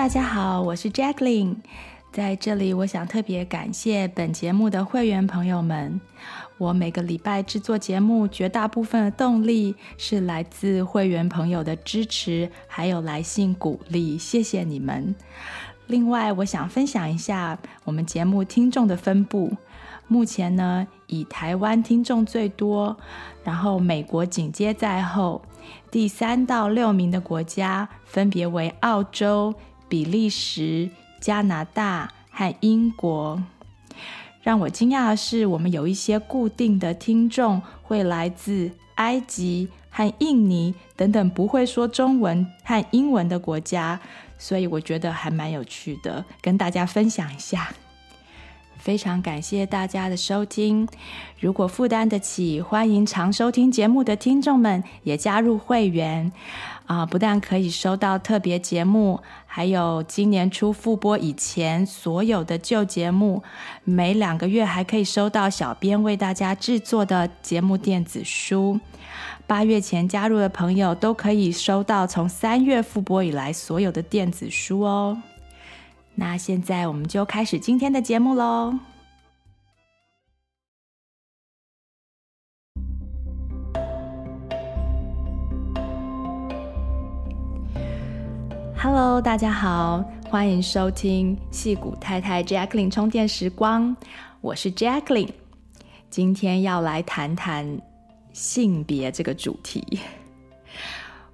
大家好，我是 Jacqueline，在这里我想特别感谢本节目的会员朋友们。我每个礼拜制作节目，绝大部分的动力是来自会员朋友的支持，还有来信鼓励，谢谢你们。另外，我想分享一下我们节目听众的分布。目前呢，以台湾听众最多，然后美国紧接在后，第三到六名的国家分别为澳洲、比利时、加拿大和英国。让我惊讶的是，我们有一些固定的听众会来自埃及和印尼等等不会说中文和英文的国家，所以我觉得还蛮有趣的，跟大家分享一下。非常感谢大家的收听，如果负担得起，欢迎常收听节目的听众们也加入会员。啊，不但可以收到特别节目，还有今年初复播以前所有的旧节目，每两个月还可以收到小编为大家制作的节目电子书。八月前加入的朋友都可以收到从三月复播以来所有的电子书哦。那现在我们就开始今天的节目喽。Hello，大家好，欢迎收听戏谷太太 Jacklin 充电时光，我是 Jacklin，今天要来谈谈性别这个主题。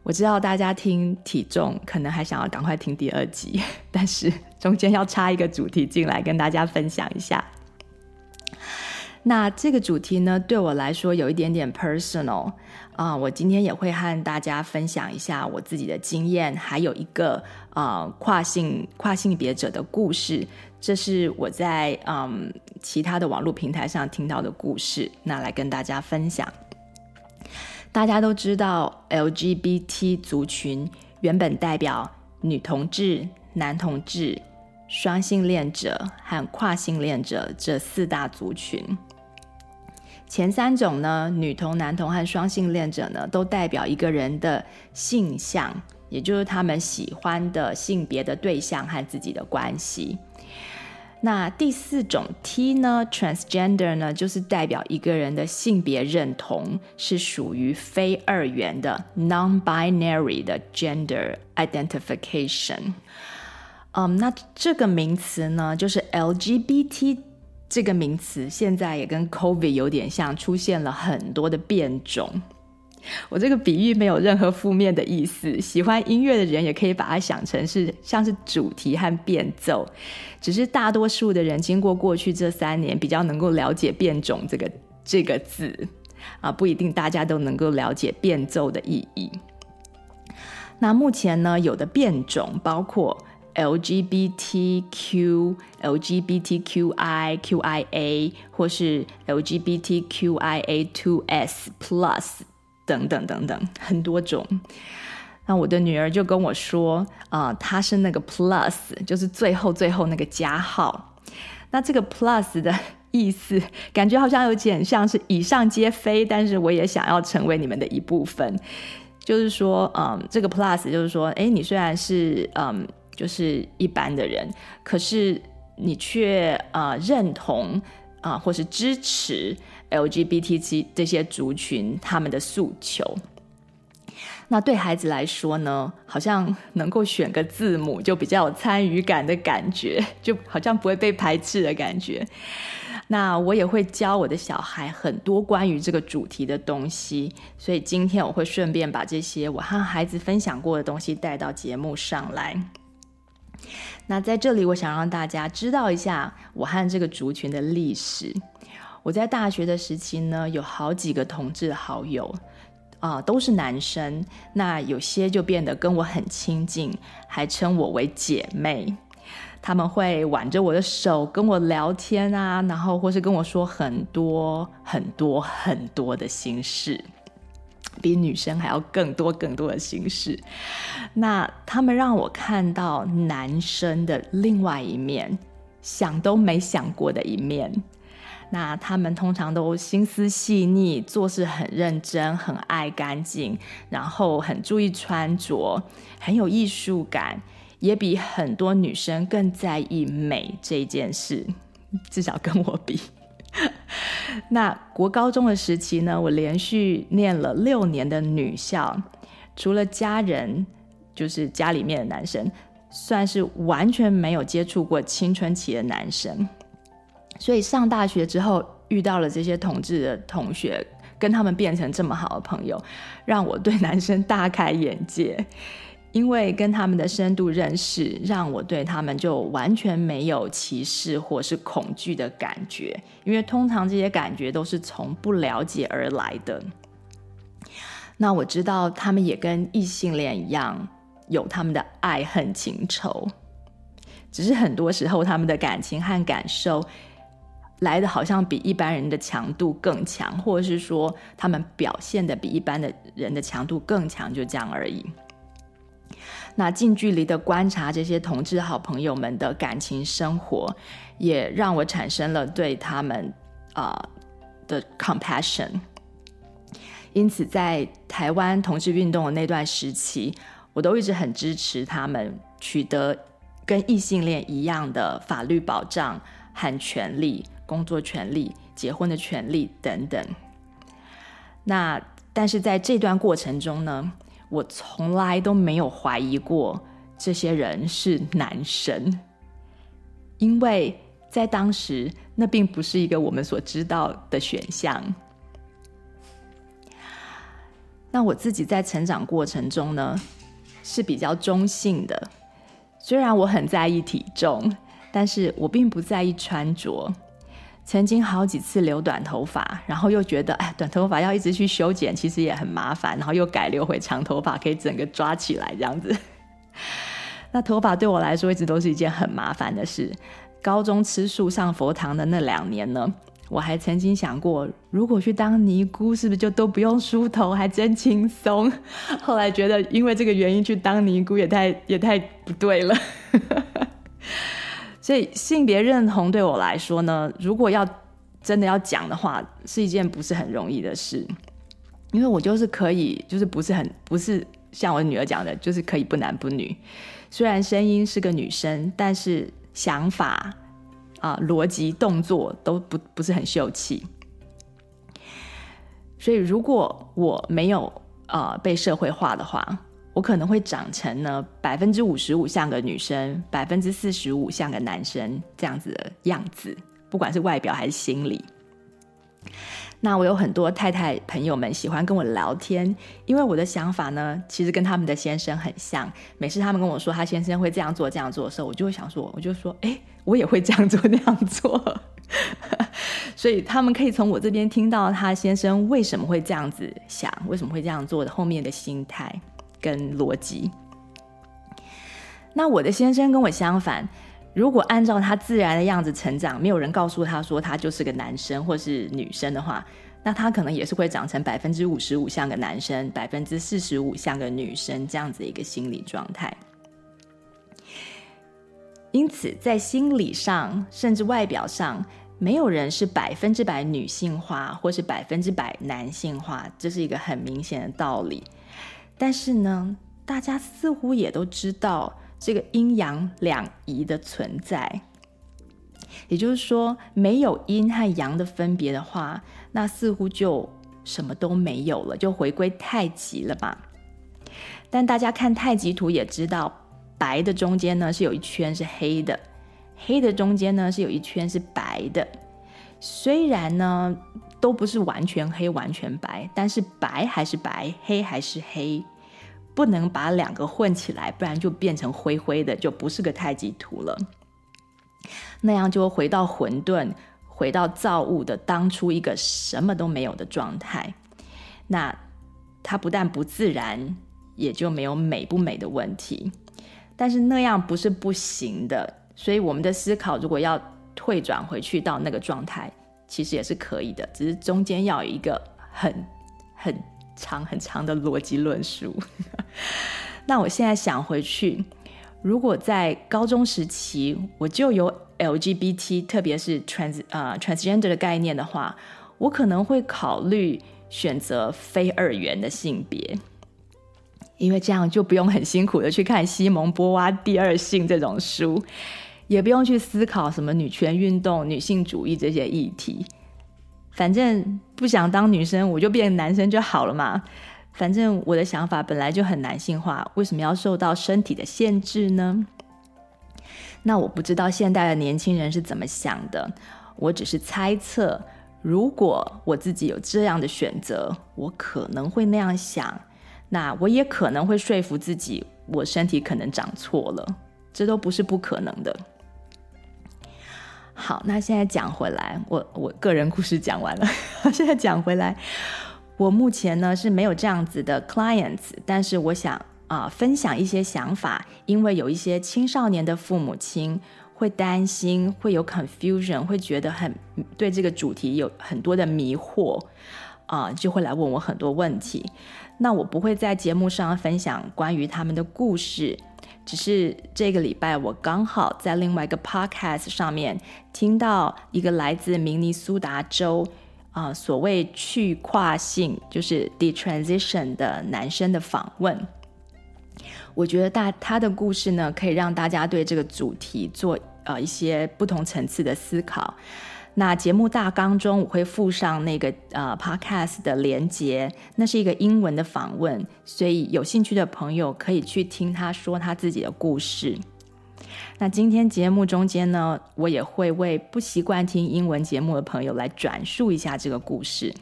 我知道大家听体重可能还想要赶快听第二集，但是中间要插一个主题进来跟大家分享一下。那这个主题呢，对我来说有一点点 personal 啊、我今天也会和大家分享一下我自己的经验，还有一个呃跨性跨性别者的故事，这是我在嗯其他的网络平台上听到的故事，那来跟大家分享。大家都知道 LGBT 族群原本代表女同志、男同志、双性恋者和跨性恋者这四大族群。前三种呢，女同、男同和双性恋者呢，都代表一个人的性向，也就是他们喜欢的性别的对象和自己的关系。那第四种 T 呢，transgender 呢，就是代表一个人的性别认同是属于非二元的 non-binary 的 gender identification。嗯，那这个名词呢，就是 LGBT。这个名词现在也跟 COVID 有点像，出现了很多的变种。我这个比喻没有任何负面的意思，喜欢音乐的人也可以把它想成是像是主题和变奏。只是大多数的人经过过去这三年，比较能够了解“变种”这个这个字啊，不一定大家都能够了解变奏的意义。那目前呢，有的变种包括。LGBTQ、LGBTQI、QIA，或是 LGBTQIA2S Plus 等等等等，很多种。那我的女儿就跟我说，啊、呃，她是那个 Plus，就是最后最后那个加号。那这个 Plus 的意思，感觉好像有点像是以上皆非，但是我也想要成为你们的一部分。就是说，嗯，这个 Plus 就是说，哎，你虽然是嗯。就是一般的人，可是你却、呃、认同啊、或是支持 LGBT 这些族群他们的诉求。那对孩子来说呢，好像能够选个字母就比较有参与感的感觉，就好像不会被排斥的感觉。那我也会教我的小孩很多关于这个主题的东西，所以今天我会顺便把这些我和孩子分享过的东西带到节目上来。那在这里，我想让大家知道一下我和这个族群的历史。我在大学的时期呢，有好几个同志好友，啊、都是男生。那有些就变得跟我很亲近，还称我为姐妹。他们会挽着我的手跟我聊天啊，然后或是跟我说很多很多很多的心事。比女生还要更多更多的心事，那他们让我看到男生的另外一面，想都没想过的一面。那他们通常都心思细腻，做事很认真，很爱干净，然后很注意穿着，很有艺术感。也比很多女生更在意美这件事，至少跟我比。那国高中的时期呢，我连续念了六年的女校，除了家人，就是家里面的男生，算是完全没有接触过青春期的男生。所以上大学之后遇到了这些同志的同学，跟他们变成这么好的朋友，让我对男生大开眼界。因为跟他们的深度认识，让我对他们就完全没有歧视或是恐惧的感觉。因为通常这些感觉都是从不了解而来的。那我知道他们也跟异性恋一样，有他们的爱恨情仇，只是很多时候他们的感情和感受来的好像比一般人的强度更强，或者是说他们表现的比一般的人的强度更强，就这样而已。那近距离的观察这些同志好朋友们的感情生活，也让我产生了对他们啊、呃、的 compassion。因此，在台湾同志运动的那段时期，我都一直很支持他们取得跟异性恋一样的法律保障和权利、工作权利、结婚的权利等等。那但是在这段过程中呢，我从来都没有怀疑过这些人是男生，因为在当时那并不是一个我们所知道的选项。那我自己在成长过程中呢，是比较中性的，虽然我很在意体重，但是我并不在意穿着。曾经好几次留短头发，然后又觉得哎，短头发要一直去修剪，其实也很麻烦，然后又改留回长头发，可以整个抓起来这样子。那头发对我来说一直都是一件很麻烦的事。高中吃素上佛堂的那两年呢，我还曾经想过，如果去当尼姑，是不是就都不用梳头，还真轻松？后来觉得因为这个原因去当尼姑也太也太不对了。所以性别认同对我来说呢，如果要真的要讲的话，是一件不是很容易的事，因为我就是可以，就是不是很不是像我女儿讲的，就是可以不男不女。虽然声音是个女生，但是想法啊、逻辑、动作都不不是很秀气。所以如果我没有、呃、被社会化的话，我可能会长成呢，百分之五十五像个女生，百分之四十五像个男生这样子的样子，不管是外表还是心理。那我有很多太太朋友们喜欢跟我聊天，因为我的想法呢，其实跟他们的先生很像。每次他们跟我说他先生会这样做这样做的时候，我就会想说，我就说，哎，我也会这样做那样做。所以他们可以从我这边听到他先生为什么会这样子想，为什么会这样做的后面的心态。跟逻辑，那我的先生跟我相反，如果按照他自然的样子成长，没有人告诉他说他就是个男生或是女生的话，那他可能也是会长成百分之五十五像个男生，百分之四十五像个女生这样子一个心理状态。因此，在心理上甚至外表上，没有人是百分之百女性化或是百分之百男性化，这是一个很明显的道理。但是呢，大家似乎也都知道这个阴阳两仪的存在。也就是说，没有阴和阳的分别的话，那似乎就什么都没有了，就回归太极了吧？但大家看太极图也知道，白的中间呢是有一圈是黑的，黑的中间呢是有一圈是白的。虽然呢，都不是完全黑、完全白，但是白还是白，黑还是黑，不能把两个混起来，不然就变成灰灰的，就不是个太极图了。那样就回到混沌，回到造物的当初一个什么都没有的状态。那它不但不自然，也就没有美不美的问题。但是那样不是不行的，所以我们的思考如果要退转回去到那个状态。其实也是可以的，只是中间要有一个很很长很长的逻辑论述。那我现在想回去，如果在高中时期我就有 LGBT，特别是 trans 啊 transgender 的概念的话，我可能会考虑选择非二元的性别，因为这样就不用很辛苦的去看西蒙波娃第二性这种书，也不用去思考什么女权运动、女性主义这些议题。反正不想当女生，我就变男生就好了嘛。反正我的想法本来就很男性化，为什么要受到身体的限制呢？那我不知道现代的年轻人是怎么想的，我只是猜测，如果我自己有这样的选择，我可能会那样想。那我也可能会说服自己，我身体可能长错了，这都不是不可能的。好，那现在讲回来，我我个人故事讲完了。现在讲回来，我目前呢是没有这样子的 clients，但是我想啊、分享一些想法，因为有一些青少年的父母亲会担心，会有 confusion，会觉得很对这个主题有很多的迷惑啊、就会来问我很多问题。那我不会在节目上分享关于他们的故事。只是这个礼拜，我刚好在另外一个 podcast 上面听到一个来自明尼苏达州啊、所谓去跨性就是 detransition 的男生的访问。我觉得大他的故事呢，可以让大家对这个主题做呃一些不同层次的思考。那节目大纲中我会附上那个呃 podcast 的连接，那是一个英文的访问，所以有兴趣的朋友可以去听他说他自己的故事。那今天节目中间呢，我也会为不习惯听英文节目的朋友来转述一下这个故事。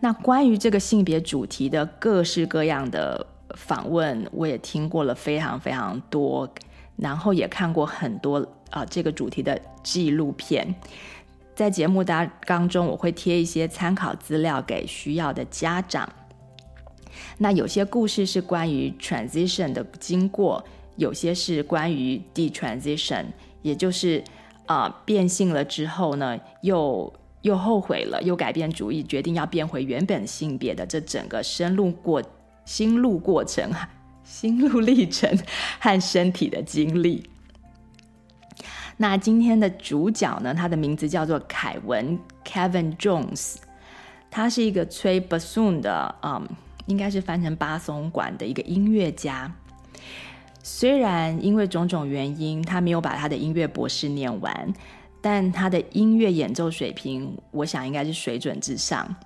那关于这个性别主题的各式各样的访问，我也听过了非常非常多，然后也看过很多。啊、呃，这个主题的纪录片，在节目大纲中，我会贴一些参考资料给需要的家长。那有些故事是关于 transition 的经过，有些是关于 detransition，也就是啊、呃、变性了之后呢，又又后悔了，又改变主意，决定要变回原本性别的这整个深路过心路过程、心路历程 和身体的经历。那今天的主角呢，他的名字叫做凯文 （Kevin Jones），他是一个吹 bassoon 的，嗯，应该是翻成巴松管的一个音乐家。虽然因为种种原因，他没有把他的音乐博士念完，但他的音乐演奏水平，我想应该是水准之上。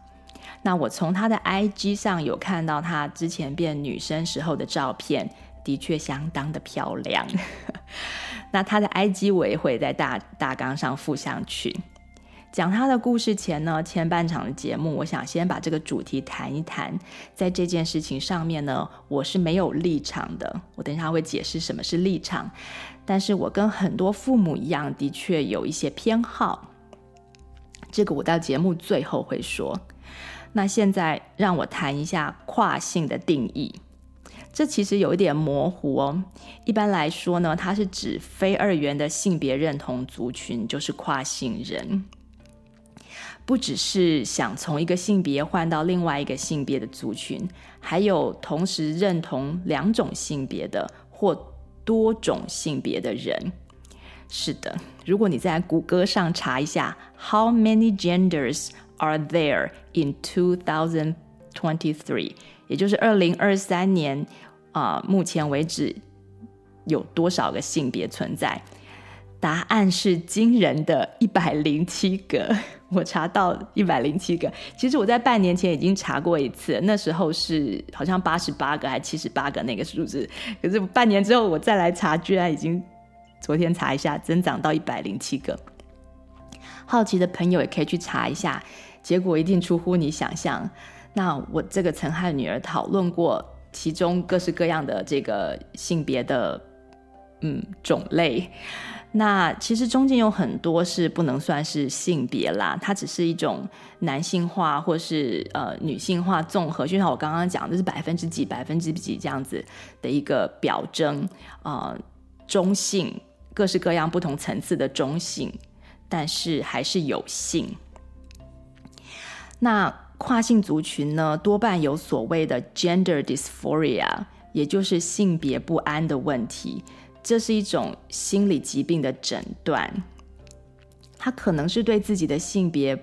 那我从他的 IG 上有看到他之前变女生时候的照片，的确相当的漂亮。那他的 IG 我也会在大大纲上附上去。讲他的故事前呢，前半场的节目，我想先把这个主题谈一谈。在这件事情上面呢，我是没有立场的。我等一下会解释什么是立场。但是我跟很多父母一样，的确有一些偏好。这个我到节目最后会说。那现在让我谈一下跨性的定义。这其实有一点模糊哦。一般来说呢，它是指非二元的性别认同族群，就是跨性人。不只是想从一个性别换到另外一个性别的族群，还有同时认同两种性别的或多种性别的人。是的，如果你在谷歌上查一下 “How many genders are there in 2023”，也就是二零二三年。啊、目前为止有多少个性别存在？答案是惊人的一百零七个。我查到一百零七个。其实我在半年前已经查过一次，那时候是好像八十八个还七十八个那个数字。可是半年之后我再来查，居然已经昨天查一下增长到一百零七个。好奇的朋友也可以去查一下，结果一定出乎你想象。那我这个曾和女儿讨论过。其中各式各样的这个性别的嗯种类，那其实中间有很多是不能算是性别啦，它只是一种男性化或是呃女性化综合，就像我刚刚讲的是百分之几百分之几这样子的一个表征啊、呃，中性各式各样不同层次的中性，但是还是有性。那。跨性族群呢，多半有所谓的 gender dysphoria，也就是性别不安的问题。这是一种心理疾病的诊断。他可能是对自己的性别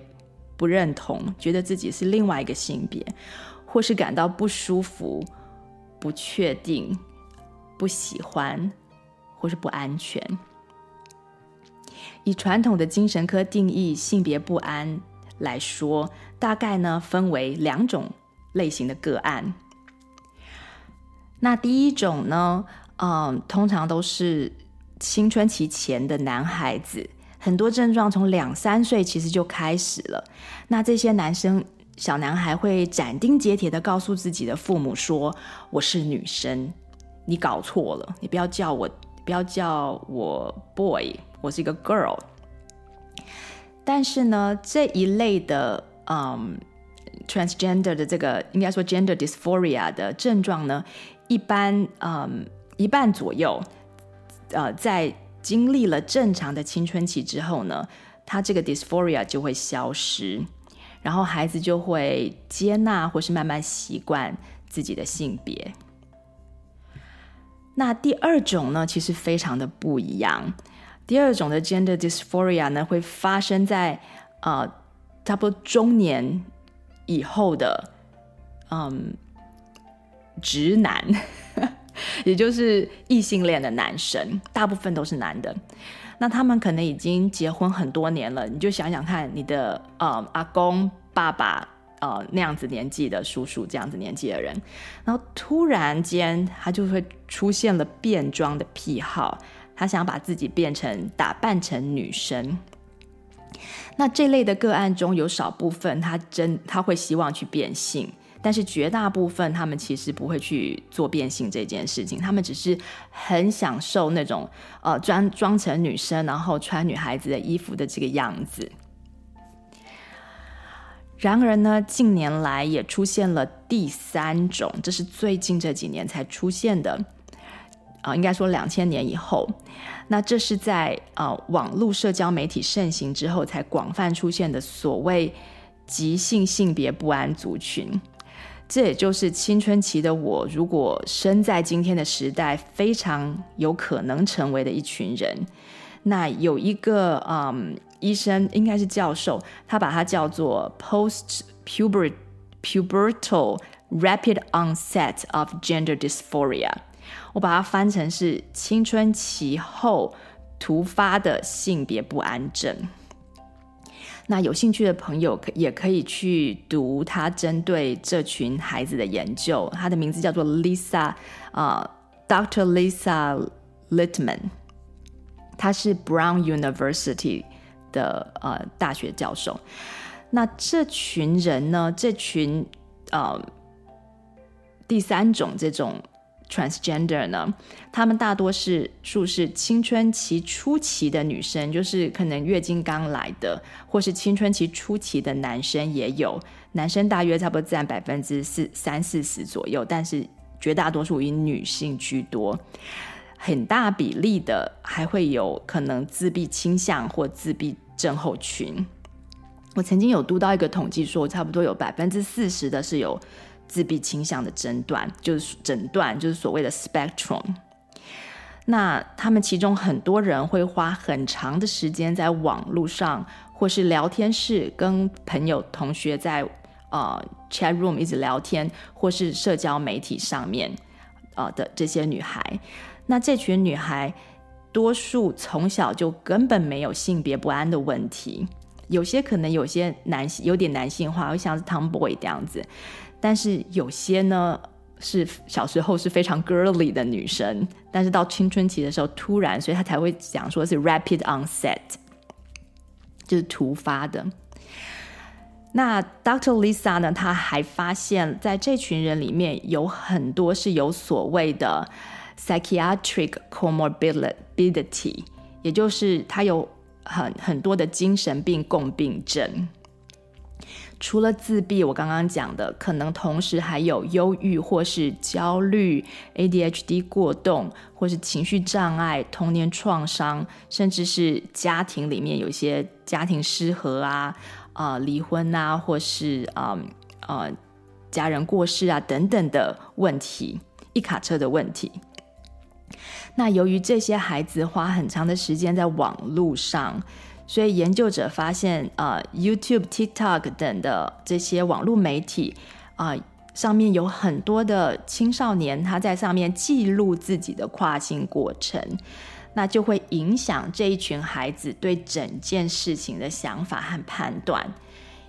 不认同，觉得自己是另外一个性别，或是感到不舒服，不确定、不喜欢或是不安全。以传统的精神科定义性别不安来说，大概呢分为两种类型的个案。那第一种呢，嗯，通常都是青春期前的男孩子，很多症状从两三岁其实就开始了。那这些男生小男孩会斩钉截铁的告诉自己的父母说：“我是女生，你搞错了，你不要叫我，不要叫我 boy，我是一个 girl。”但是呢，这一类的嗯 transgender 的这个应该说 gender dysphoria 的症状呢。一般，嗯，一半左右，呃，在经历了正常的青春期之后呢，他这个 dysphoria 就会消失，然后孩子就会接纳或是慢慢习惯自己的性别。那第二种呢，其实非常的不一样。第二种的 gender dysphoria 呢，会发生在呃差不多中年以后的，嗯。直男，也就是异性恋的男生，大部分都是男的。那他们可能已经结婚很多年了，你就想想看，你的呃阿公、爸爸呃那样子年纪的叔叔，这样子年纪的人，然后突然间他就会出现了变装的癖好，他想把自己变成打扮成女生。那这类的个案中有少部分他真他会希望去变性。但是绝大部分他们其实不会去做变性这件事情，他们只是很享受那种呃装装成女生，然后穿女孩子的衣服的这个样子。然而呢，近年来也出现了第三种，这是最近这几年才出现的，啊、呃，应该说两千年以后，那这是在呃网络社交媒体盛行之后才广泛出现的所谓急性性别不安族群。这也就是青春期的我，如果生在今天的时代，非常有可能成为的一群人。那有一个嗯，医生应该是教授，他把它叫做 post-pubertal rapid onset of gender dysphoria。我把它翻成是青春期后突发的性别不安症。那有兴趣的朋友可也可以去读他针对这群孩子的研究，他的名字叫做 Lisa 啊、，Dr. Lisa Littman，他是 Brown University 的呃大学教授。那这群人呢，这群呃第三种这种。Transgender 呢，他们大多是数是青春期初期的女生，就是可能月经刚来的，或是青春期初期的男生也有，男生大约差不多占百分之四三四十左右，但是绝大多数以女性居多，很大比例的还会有可能自闭倾向或自闭症候群。我曾经有读到一个统计说，差不多有百分之四十的是有。自闭倾向的诊断就是诊断，就是所谓的 spectrum。那他们其中很多人会花很长的时间在网络上，或是聊天室跟朋友、同学在呃 chat room 一直聊天，或是社交媒体上面呃的这些女孩。那这群女孩多数从小就根本没有性别不安的问题，有些可能有些男性有点男性化，会像是 tomboy 这样子。但是有些呢，是小时候是非常 girly 的女生，但是到青春期的时候突然，所以她才会讲说是 rapid onset，就是突发的。那 Dr. Lisa 呢，她还发现，在这群人里面有很多是有所谓的 psychiatric comorbidity，也就是他有很很多的精神病共病症。除了自闭，我刚刚讲的，可能同时还有忧郁或是焦虑、ADHD 过动，或是情绪障碍、童年创伤，甚至是家庭里面有一些家庭失和啊、啊、离婚啊，或是啊、呃、家人过世啊等等的问题，一卡车的问题。那由于这些孩子花很长的时间在网络上。所以研究者发现，呃，YouTube、TikTok 等的这些网络媒体，啊、上面有很多的青少年，他在上面记录自己的跨性过程，那就会影响这一群孩子对整件事情的想法和判断。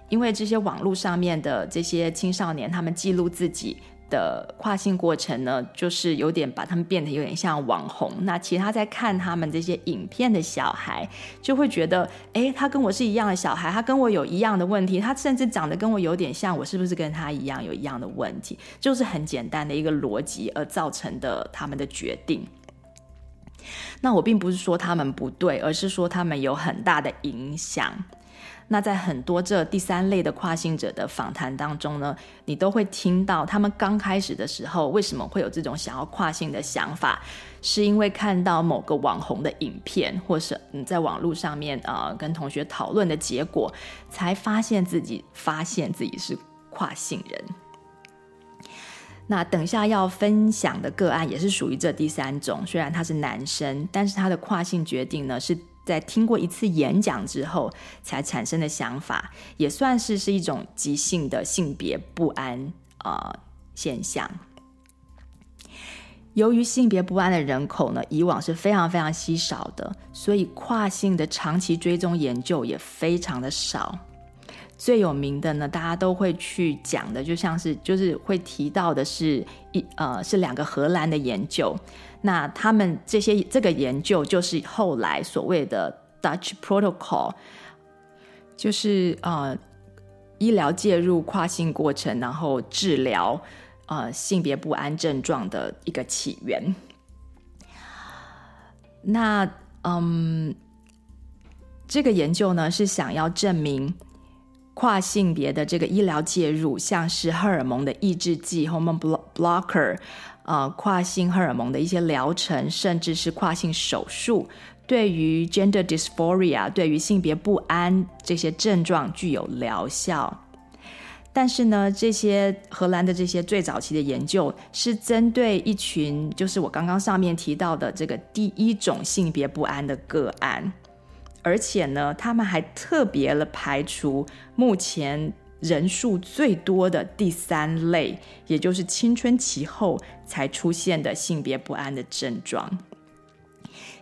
因为这些网络上面的这些青少年，他们记录自己的跨性过程呢，就是有点把他们变得有点像网红。那其他在看他们这些影片的小孩，就会觉得，诶，他跟我是一样的小孩，他跟我有一样的问题，他甚至长得跟我有点像，我是不是跟他一样有一样的问题？就是很简单的一个逻辑而造成的他们的决定。那我并不是说他们不对，而是说他们有很大的影响。那在很多这第三类的跨性者的访谈当中呢，你都会听到他们刚开始的时候为什么会有这种想要跨性的想法，是因为看到某个网红的影片，或是你在网络上面啊、呃、跟同学讨论的结果，才发现自己发现自己是跨性人。那等下要分享的个案也是属于这第三种，虽然他是男生，但是他的跨性决定呢是。在听过一次演讲之后才产生的想法，也算是是一种急性的性别不安啊、呃、现象。由于性别不安的人口呢，以往是非常非常稀少的，所以跨性的长期追踪研究也非常的少。最有名的呢，大家都会去讲的，就像是就是会提到的是一呃是两个荷兰的研究。那他们这些这个研究就是后来所谓的 Dutch Protocol，就是呃医疗介入跨性过程，然后治疗呃性别不安症状的一个起源。那嗯，这个研究呢是想要证明跨性别的这个医疗介入，像是荷尔蒙的抑制剂 （hormone blocker）。呃，跨性荷尔蒙的一些疗程，甚至是跨性手术，对于 gender dysphoria，对于性别不安这些症状具有疗效。但是呢，这些荷兰的这些最早期的研究是针对一群，就是我刚刚上面提到的这个第一种性别不安的个案，而且呢，他们还特别了排除目前。人数最多的第三类，也就是青春期后才出现的性别不安的症状。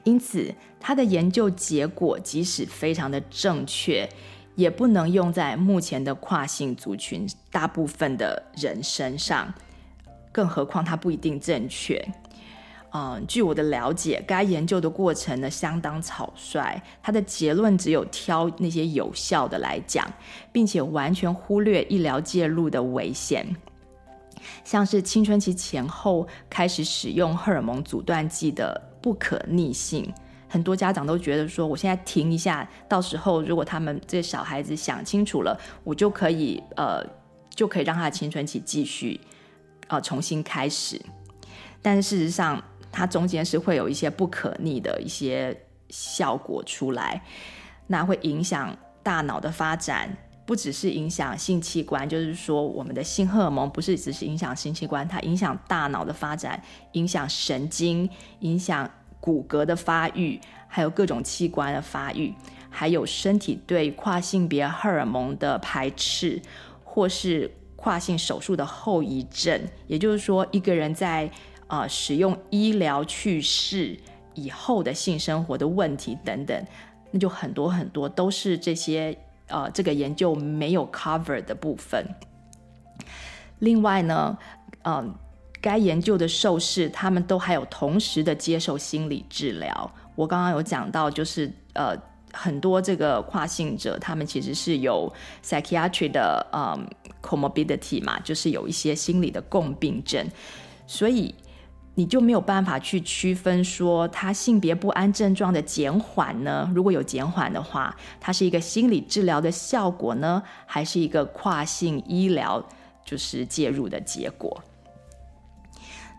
因此，他的研究结果即使非常的正确，也不能用在目前的跨性族群大部分的人身上，更何况它不一定正确。嗯，据我的了解，该研究的过程呢相当草率，它的结论只有挑那些有效的来讲，并且完全忽略医疗介入的危险，像是青春期前后开始使用荷尔蒙阻断剂的不可逆性。很多家长都觉得说，我现在停一下，到时候如果他们这小孩子想清楚了，我就可以呃，就可以让他的青春期继续呃重新开始。但事实上，它中间是会有一些不可逆的一些效果出来，那会影响大脑的发展，不只是影响性器官，就是说我们的性荷尔蒙不是只是影响性器官，它影响大脑的发展，影响神经，影响骨骼的发育，还有各种器官的发育，还有身体对跨性别荷尔蒙的排斥，或是跨性手术的后遗症。也就是说，一个人在、呃，使用医疗去世以后的性生活的问题等等，那就很多很多都是这些呃，这个研究没有 cover 的部分。另外呢，嗯、呃，该研究的受试他们都还有同时的接受心理治疗。我刚刚有讲到，就是呃，很多这个跨性者他们其实是有 psychiatry 的嗯 comorbidity 嘛，就是有一些心理的共病症，所以。你就没有办法去区分说他性别不安症状的减缓呢？如果有减缓的话，它是一个心理治疗的效果呢，还是一个跨性医疗就是介入的结果？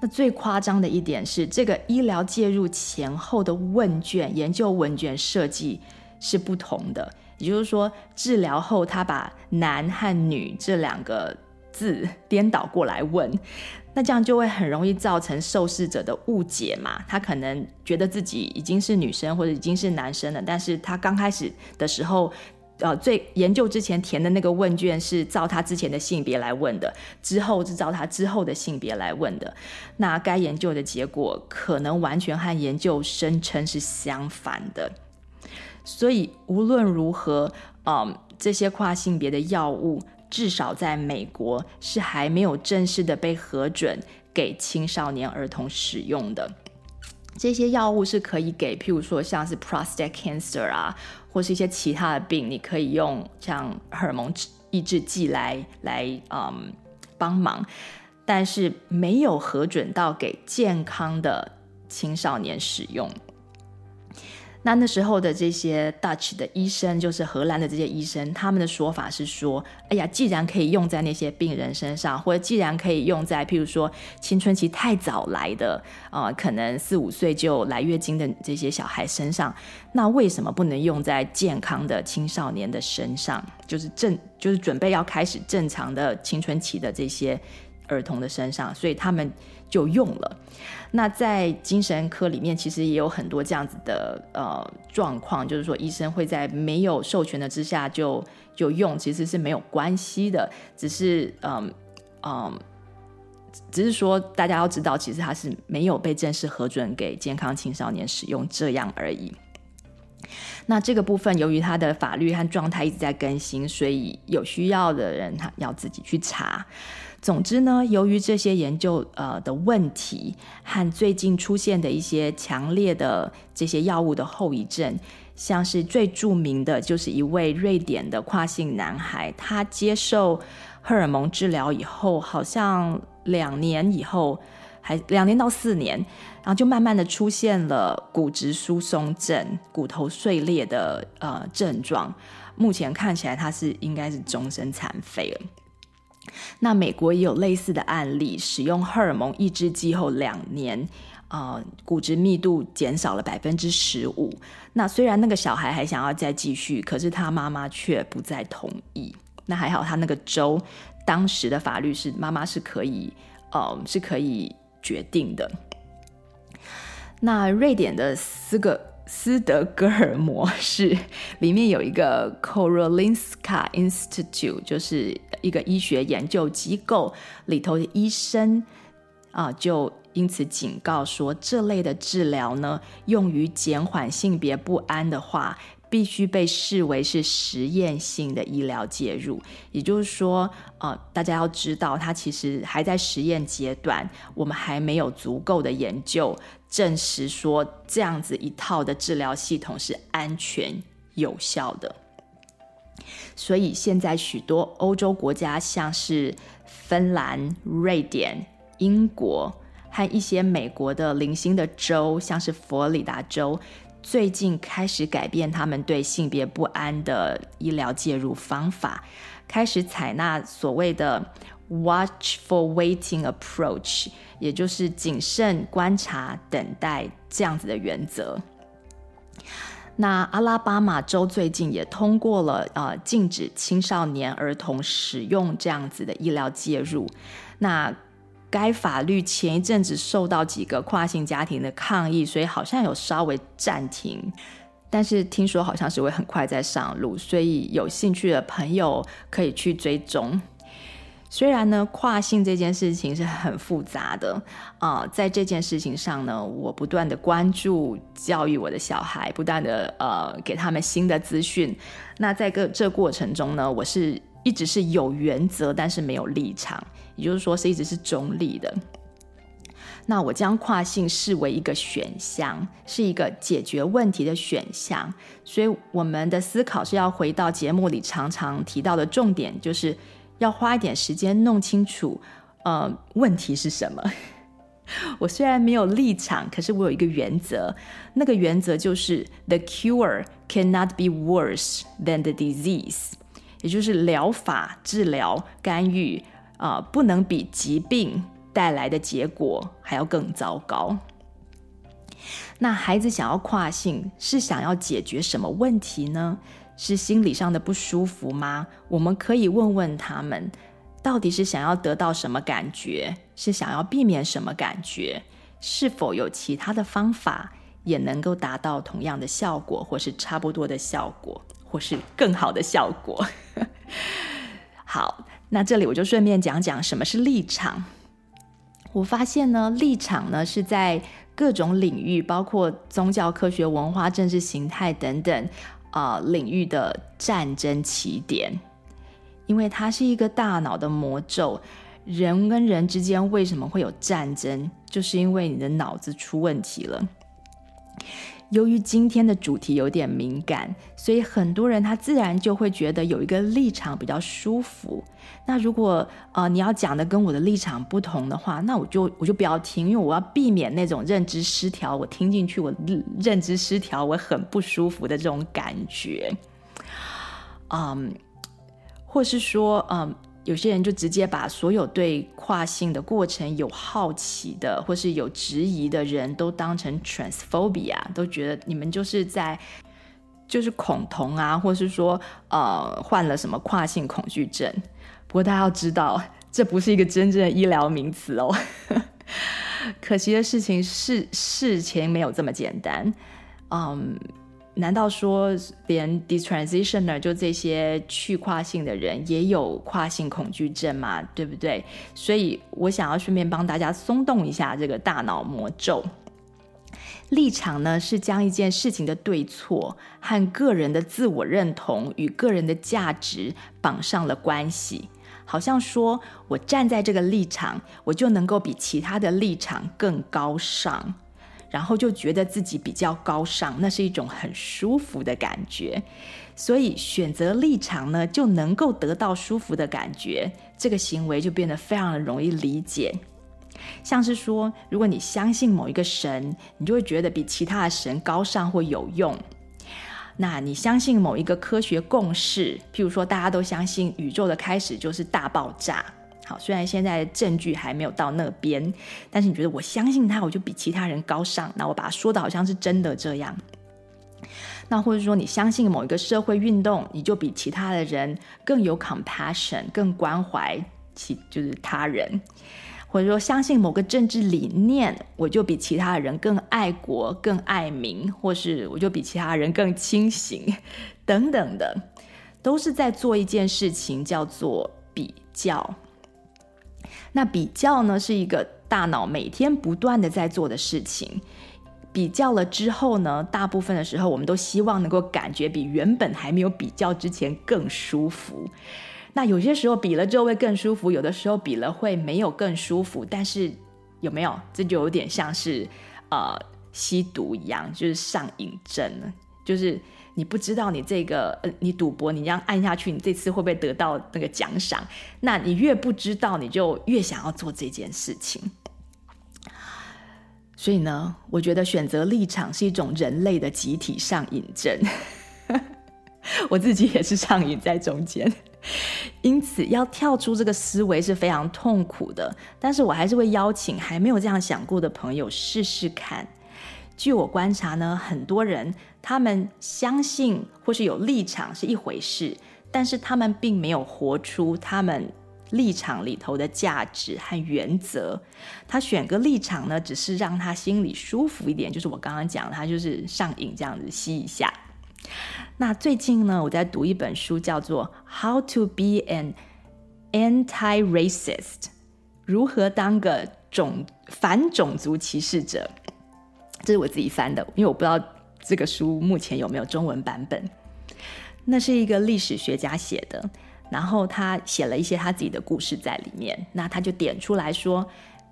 那最夸张的一点是，这个医疗介入前后的问卷研究问卷设计是不同的，也就是说，治疗后他把男和女这两个字颠倒过来问。那这样就会很容易造成受试者的误解嘛？他可能觉得自己已经是女生或者已经是男生了，但是他刚开始的时候呃最研究之前填的那个问卷是照他之前的性别来问的，之后是照他之后的性别来问的。那该研究的结果可能完全和研究声称是相反的。所以无论如何，嗯，这些跨性别的药物至少在美国是还没有正式的被核准给青少年儿童使用的。这些药物是可以给，譬如说像是 prostate cancer 啊，或是一些其他的病，你可以用像荷尔蒙抑制剂来来嗯帮忙，但是没有核准到给健康的青少年使用。那那时候的这些 Dutch 的医生，就是荷兰的这些医生，他们的说法是说，哎呀，既然可以用在那些病人身上，或者既然可以用在譬如说青春期太早来的，啊、呃，可能四五岁就来月经的这些小孩身上，那为什么不能用在健康的青少年的身上？就是正就是准备要开始正常的青春期的这些儿童的身上，所以他们。就用了。那在精神科里面，其实也有很多这样子的呃状况，就是说医生会在没有授权的之下就就用，其实是没有关系的，只是嗯嗯，只是说大家要知道，其实它是没有被正式核准给健康青少年使用这样而已。那这个部分，由于它的法律和状态一直在更新，所以有需要的人他要自己去查。总之呢，由于这些研究呃的问题和最近出现的一些强烈的这些药物的后遗症，像是最著名的就是一位瑞典的跨性男孩，他接受荷尔蒙治疗以后，好像两年以后，还两年到四年，然后就慢慢的出现了骨质疏松症、骨头碎裂的呃症状，目前看起来他是应该是终身残废了。那美国也有类似的案例，使用荷尔蒙抑制剂后两年，呃，骨质密度减少了百分之十五。那虽然那个小孩还想要再继续，可是他妈妈却不再同意。那还好，他那个州当时的法律是妈妈是可以，呃，是可以决定的。那瑞典的斯格。斯德哥尔摩市里面有一个 Karolinska Institute，就是一个医学研究机构里头的医生啊，就因此警告说，这类的治疗呢，用于减缓性别不安的话，必须被视为是实验性的医疗介入。也就是说，呃，大家要知道，它其实还在实验阶段，我们还没有足够的研究。证实说，这样子一套的治疗系统是安全有效的，所以现在许多欧洲国家，像是芬兰、瑞典、英国和一些美国的零星的州，像是佛罗里达州，最近开始改变他们对性别不安的医疗介入方法，开始采纳所谓的 watchful waiting approach。也就是谨慎观察、等待这样子的原则。那阿拉巴马州最近也通过了呃禁止青少年儿童使用这样子的医疗介入。那该法律前一阵子受到几个跨性家庭的抗议，所以好像有稍微暂停。但是听说好像是会很快再上路，所以有兴趣的朋友可以去追踪。虽然呢，跨性这件事情是很复杂的啊、在这件事情上呢，我不断的关注教育我的小孩，不断的呃给他们新的资讯。那在个这过程中呢，我是一直是有原则，但是没有立场，也就是说是一直是中立的。那我将跨性视为一个选项，是一个解决问题的选项。所以我们的思考是要回到节目里常常提到的重点，就是。要花一点时间弄清楚，呃，问题是什么。我虽然没有立场，可是我有一个原则，那个原则就是 the cure cannot be worse than the disease，也就是疗法、治疗、干预啊，不能比疾病带来的结果还要更糟糕。那孩子想要跨性，是想要解决什么问题呢？是心理上的不舒服吗？我们可以问问他们，到底是想要得到什么感觉，是想要避免什么感觉？是否有其他的方法也能够达到同样的效果，或是差不多的效果？或是更好的效果。好，那这里我就顺便讲讲什么是立场。我发现呢，立场呢是在各种领域，包括宗教、科学、文化、政治形态等等、啊、领域的战争起点，因为它是一个大脑的魔咒。人跟人之间为什么会有战争？就是因为你的脑子出问题了。由于今天的主题有点敏感，所以很多人他自然就会觉得有一个立场比较舒服。那如果呃你要讲的跟我的立场不同的话，那我就我就不要听，因为我要避免那种认知失调。我听进去，我认知失调，我很不舒服的这种感觉。嗯，或是说嗯。有些人就直接把所有对跨性的过程有好奇的，或是有质疑的人都当成 transphobia，都觉得你们就是在就是恐同啊，或是说呃患了什么跨性恐惧症。不过大家要知道，这不是一个真正的医疗名词哦。可惜的事情是事情没有这么简单，嗯。难道说连 detransitioner 就这些去跨性的人也有跨性恐惧症吗？对不对？所以我想要顺便帮大家松动一下这个大脑魔咒。立场呢，是将一件事情的对错和个人的自我认同与个人的价值绑上了关系，好像说我站在这个立场，我就能够比其他的立场更高尚。然后就觉得自己比较高尚，那是一种很舒服的感觉，所以选择立场呢，就能够得到舒服的感觉，这个行为就变得非常的容易理解。像是说，如果你相信某一个神，你就会觉得比其他的神高尚或有用。那你相信某一个科学共识，譬如说大家都相信宇宙的开始就是大爆炸。虽然现在证据还没有到那边，但是你觉得我相信他，我就比其他人高尚。那我把它说的好像是真的这样。那或者说你相信某一个社会运动，你就比其他的人更有 compassion，更关怀其就是他人。或者说相信某个政治理念，我就比其他人更爱国、更爱民，或是我就比其他人更清醒，等等的，都是在做一件事情，叫做比较。那比较呢，是一个大脑每天不断的在做的事情。比较了之后呢，大部分的时候我们都希望能够感觉比原本还没有比较之前更舒服。那有些时候比了之后会更舒服，有的时候比了会没有更舒服。但是有没有？这就有点像是呃吸毒一样，就是上瘾症了，就是。你不知道你这个呃，你赌博，你这样按下去，你这次会不会得到那个奖赏？那你越不知道，你就越想要做这件事情。所以呢，我觉得选择立场是一种人类的集体上瘾症。我自己也是上瘾在中间，因此要跳出这个思维是非常痛苦的。但是我还是会邀请还没有这样想过的朋友试试看。据我观察呢，很多人他们相信或是有立场是一回事，但是他们并没有活出他们立场里头的价值和原则。他选个立场呢，只是让他心里舒服一点，就是我刚刚讲，他就是上瘾这样子吸一下。那最近呢，我在读一本书，叫做《How to Be an Anti-Racist》，如何当个种反种族歧视者。这是我自己翻的，因为我不知道这个书目前有没有中文版本。那是一个历史学家写的，然后他写了一些他自己的故事在里面。那他就点出来说，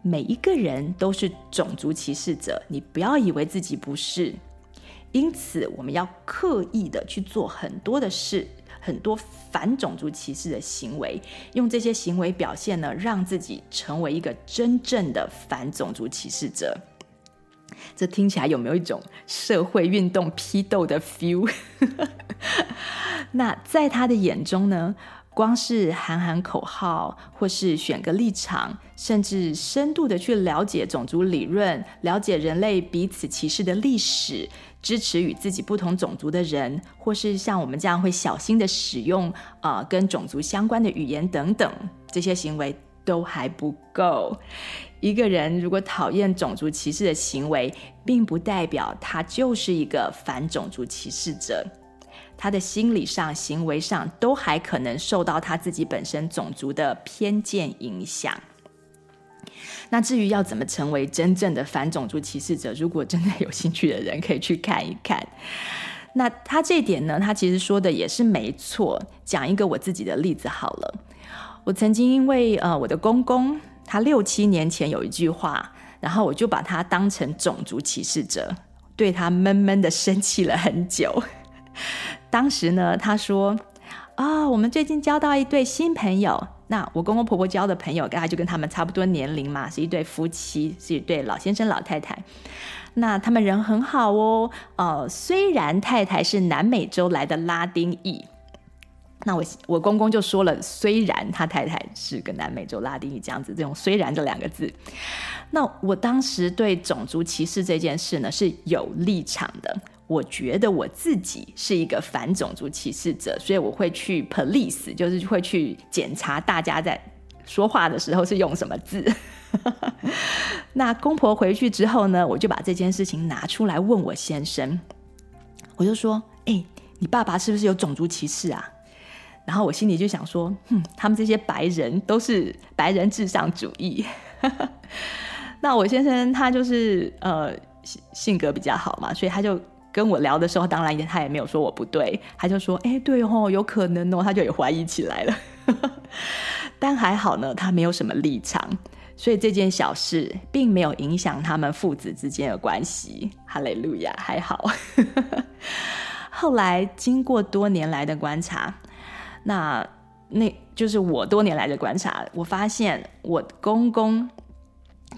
每一个人都是种族歧视者，你不要以为自己不是。因此，我们要刻意的去做很多的事，很多反种族歧视的行为，用这些行为表现呢，让自己成为一个真正的反种族歧视者。这听起来有没有一种社会运动批斗的 feel？那在他的眼中呢，光是喊喊口号，或是选个立场，甚至深度的去了解种族理论，了解人类彼此歧视的历史，支持与自己不同种族的人，或是像我们这样会小心的使用、呃、跟种族相关的语言等等，这些行为都还不够。一个人如果讨厌种族歧视的行为，并不代表他就是一个反种族歧视者。他的心理上、行为上都还可能受到他自己本身种族的偏见影响。那至于要怎么成为真正的反种族歧视者，如果真的有兴趣的人可以去看一看。那他这点呢，他其实说的也是没错。讲一个我自己的例子好了，我曾经因为呃我的公公，他六七年前有一句话，然后我就把他当成种族歧视者，对他闷闷的生气了很久。当时呢，他说：“啊、我们最近交到一对新朋友。那我公公婆婆交的朋友，大概就跟他们差不多年龄嘛，是一对夫妻，是一对老先生老太太。那他们人很好哦。呃，虽然太太是南美洲来的拉丁裔，那我我公公就说了，虽然他太太是个南美洲拉丁裔，这样子，这种‘虽然’这两个字。那我当时对种族歧视这件事呢，是有立场的。”我觉得我自己是一个反种族歧视者，所以我会去 police，就是会去检查大家在说话的时候是用什么字。那公婆回去之后呢，我就把这件事情拿出来问我先生，我就说：“哎、你爸爸是不是有种族歧视啊？”然后我心里就想说：“哼，他们这些白人都是白人至上主义。”那我先生他就是呃性格比较好嘛，所以他就。跟我聊的时候，当然他也没有说我不对，他就说：“哎，对哦，有可能哦。”他就也怀疑起来了。但还好呢，他没有什么立场，所以这件小事并没有影响他们父子之间的关系。哈利路亚，还好。后来经过多年来的观察，那那就是我多年来的观察，我发现我公公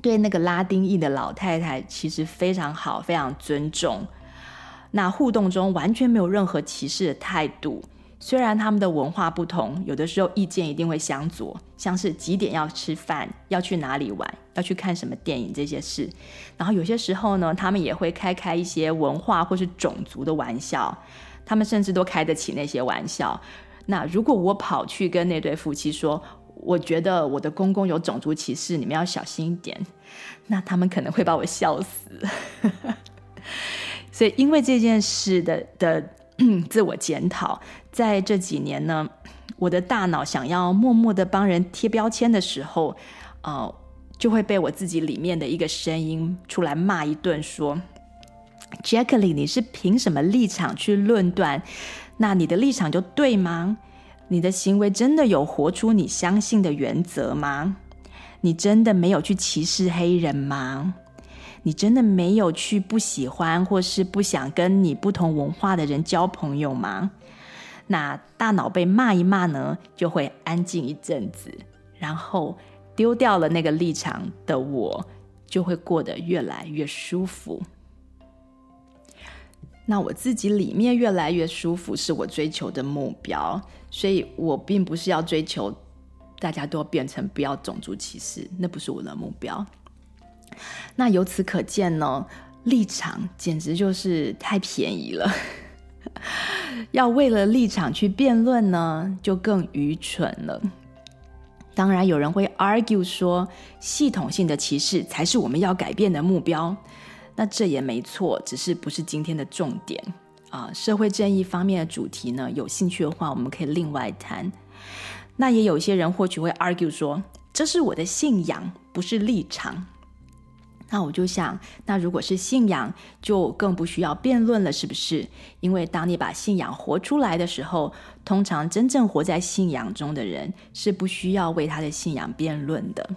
对那个拉丁裔的老太太其实非常好，非常尊重。那互动中完全没有任何歧视的态度，虽然他们的文化不同，有的时候意见一定会相左，像是几点要吃饭、要去哪里玩、要去看什么电影这些事。然后有些时候呢，他们也会开开一些文化或是种族的玩笑，他们甚至都开得起那些玩笑。那如果我跑去跟那对夫妻说，我觉得我的公公有种族歧视，你们要小心一点，那他们可能会把我笑死。所以，因为这件事的的 自我检讨，在这几年呢，我的大脑想要默默的帮人贴标签的时候，呃，就会被我自己里面的一个声音出来骂一顿，说：“Jacqueline，你是凭什么立场去论断？那你的立场就对吗？你的行为真的有活出你相信的原则吗？你真的没有去歧视黑人吗？”你真的没有去不喜欢或是不想跟你不同文化的人交朋友吗？那大脑被骂一骂呢，就会安静一阵子，然后丢掉了那个立场的我，就会过得越来越舒服。那我自己里面越来越舒服，是我追求的目标，所以我并不是要追求大家都变成不要种族歧视，那不是我的目标。那由此可见呢，立场简直就是太便宜了。要为了立场去辩论呢，就更愚蠢了。当然，有人会 argue 说，系统性的歧视才是我们要改变的目标。那这也没错，只是不是今天的重点啊。社会正义方面的主题呢，有兴趣的话，我们可以另外谈。那也有些人或许会 argue 说，这是我的信仰，不是立场。那我就想，那如果是信仰，就更不需要辩论了，是不是？因为当你把信仰活出来的时候，通常真正活在信仰中的人是不需要为他的信仰辩论的。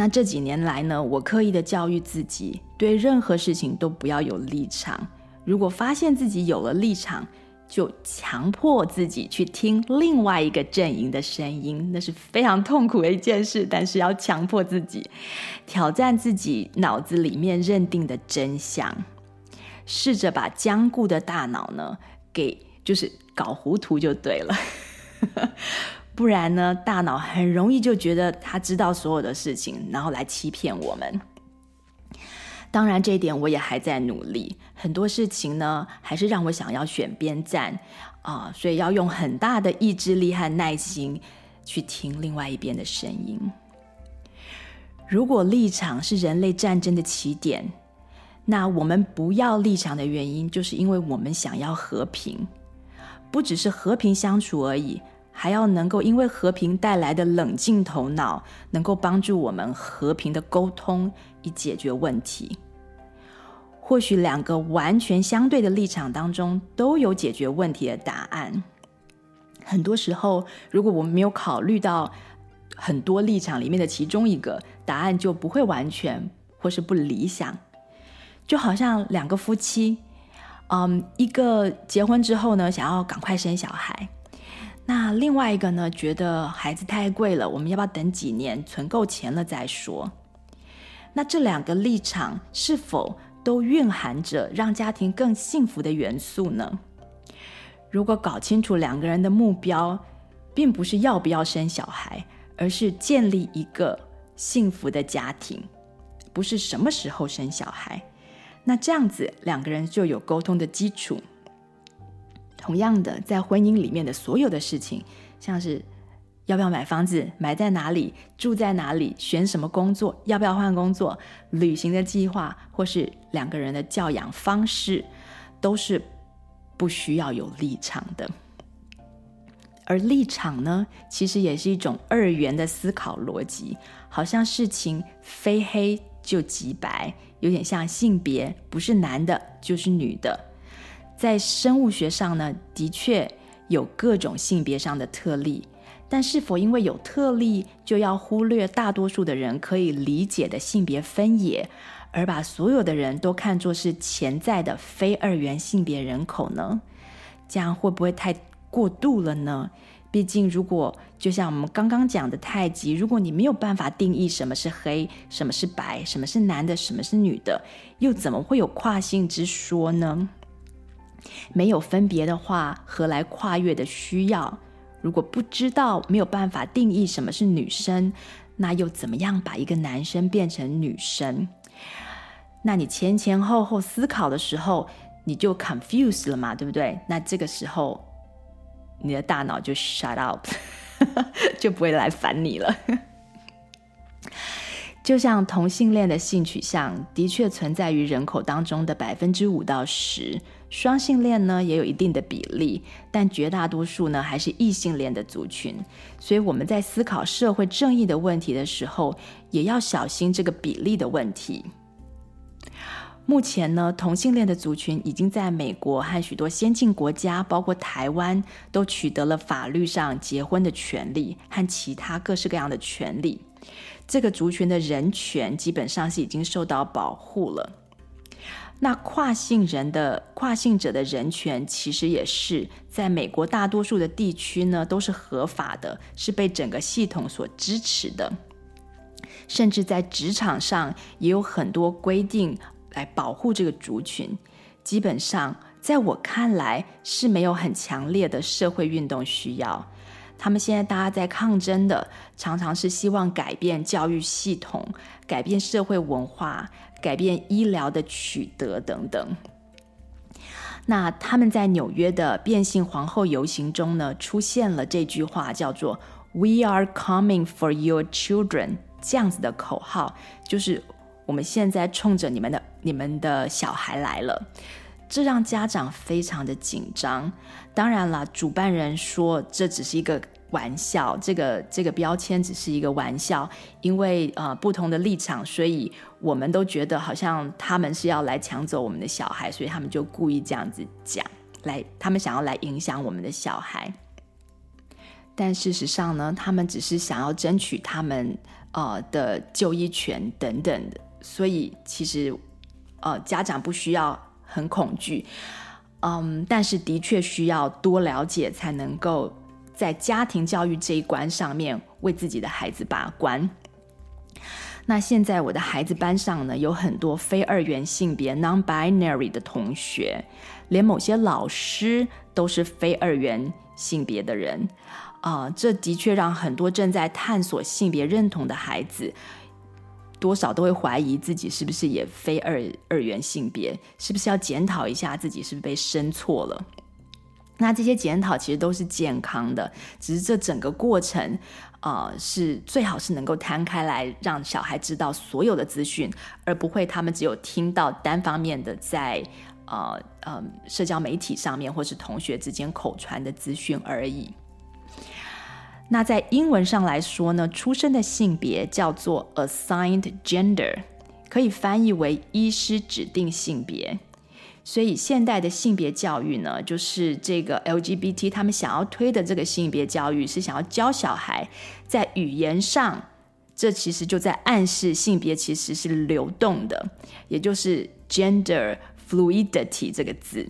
那这几年来呢，我刻意的教育自己，对任何事情都不要有立场。如果发现自己有了立场，就强迫自己去听另外一个阵营的声音，那是非常痛苦的一件事。但是要强迫自己挑战自己脑子里面认定的真相，试着把僵固的大脑呢给就是搞糊涂就对了。不然呢，大脑很容易就觉得他知道所有的事情，然后来欺骗我们。当然，这一点我也还在努力。很多事情呢，还是让我想要选边站啊，所以要用很大的意志力和耐心去听另外一边的声音。如果立场是人类战争的起点，那我们不要立场的原因，就是因为我们想要和平，不只是和平相处而已，还要能够因为和平带来的冷静头脑，能够帮助我们和平的沟通，以解决问题。或许两个完全相对的立场当中都有解决问题的答案。很多时候，如果我们没有考虑到很多立场里面的其中一个，答案就不会完全或是不理想。就好像两个夫妻，嗯，一个结婚之后呢，想要赶快生小孩，那另外一个呢，觉得孩子太贵了，我们要不要等几年存够钱了再说？那这两个立场是否都蕴含着让家庭更幸福的元素呢？如果搞清楚两个人的目标，并不是要不要生小孩，而是建立一个幸福的家庭，不是什么时候生小孩，那这样子两个人就有沟通的基础。同样的，在婚姻里面的所有的事情，像是，要不要买房子？买在哪里？住在哪里？选什么工作？要不要换工作？旅行的计划，或是两个人的教养方式，都是不需要有立场的。而立场呢，其实也是一种二元的思考逻辑，好像事情非黑就即白，有点像性别，不是男的就是女的。在生物学上呢，的确有各种性别上的特例。但是否因为有特例，就要忽略大多数的人可以理解的性别分野，而把所有的人都看作是潜在的非二元性别人口呢？这样会不会太过度了呢？毕竟，如果就像我们刚刚讲的太极，如果你没有办法定义什么是黑，什么是白，什么是男的，什么是女的，又怎么会有跨性之说呢？没有分别的话，何来跨越的需要？如果不知道，没有办法定义什么是女生，那又怎么样把一个男生变成女生？那你前前后后思考的时候，你就 confuse 了嘛，对不对？那这个时候，你的大脑就 shut up，就不会来烦你了。就像同性恋的性取向的确存在于人口当中的百分之五到十。双性恋呢也有一定的比例，但绝大多数呢还是异性恋的族群。所以我们在思考社会正义的问题的时候，也要小心这个比例的问题。目前呢，同性恋的族群已经在美国和许多先进国家，包括台湾，都取得了法律上结婚的权利和其他各式各样的权利。这个族群的人权基本上是已经受到保护了。那跨性人的跨性者的人权，其实也是在美国大多数的地区呢，都是合法的，是被整个系统所支持的。甚至在职场上也有很多规定来保护这个族群。基本上，在我看来是没有很强烈的社会运动需要。他们现在大家在抗争的，常常是希望改变教育系统，改变社会文化。改变医疗的取得等等。那他们在纽约的变性皇后游行中呢，出现了这句话，叫做 “We are coming for your children”，这样子的口号，就是我们现在冲着你们的你们的小孩来了。这让家长非常的紧张。当然了，主办人说这只是一个。玩笑，这个这个标签只是一个玩笑，因为呃不同的立场，所以我们都觉得好像他们是要来抢走我们的小孩，所以他们就故意这样子讲，来他们想要来影响我们的小孩。但事实上呢，他们只是想要争取他们呃的就医权等等的，所以其实呃家长不需要很恐惧，嗯，但是的确需要多了解才能够。在家庭教育这一关上面，为自己的孩子把关。那现在我的孩子班上呢，有很多非二元性别 （non-binary） 的同学，连某些老师都是非二元性别的人。啊、这的确让很多正在探索性别认同的孩子，多少都会怀疑自己是不是也非二二元性别，是不是要检讨一下自己是不是被生错了。那这些检讨其实都是健康的，只是这整个过程，呃，是最好是能够摊开来，让小孩知道所有的资讯，而不会他们只有听到单方面的在呃呃社交媒体上面或是同学之间口传的资讯而已。那在英文上来说呢，出生的性别叫做 assigned gender，可以翻译为医师指定性别。所以现代的性别教育呢，就是这个 LGBT 他们想要推的这个性别教育，是想要教小孩在语言上，这其实就在暗示性别其实是流动的，也就是 gender fluidity 这个字。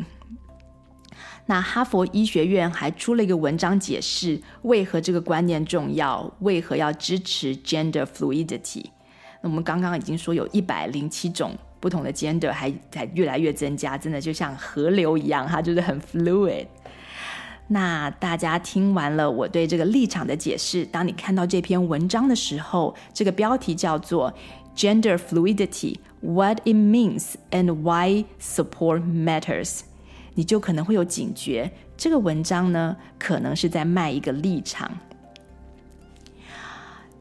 那哈佛医学院还出了一个文章解释为何这个观念重要，为何要支持 gender fluidity。那我们刚刚已经说有一百零七种。不同的 gender 还还越来越增加，真的就像河流一样，它就是很 fluid。那大家听完了我对这个立场的解释，当你看到这篇文章的时候，这个标题叫做 Gender Fluidity: What it means and why support matters，你就可能会有警觉，这个文章呢可能是在卖一个立场。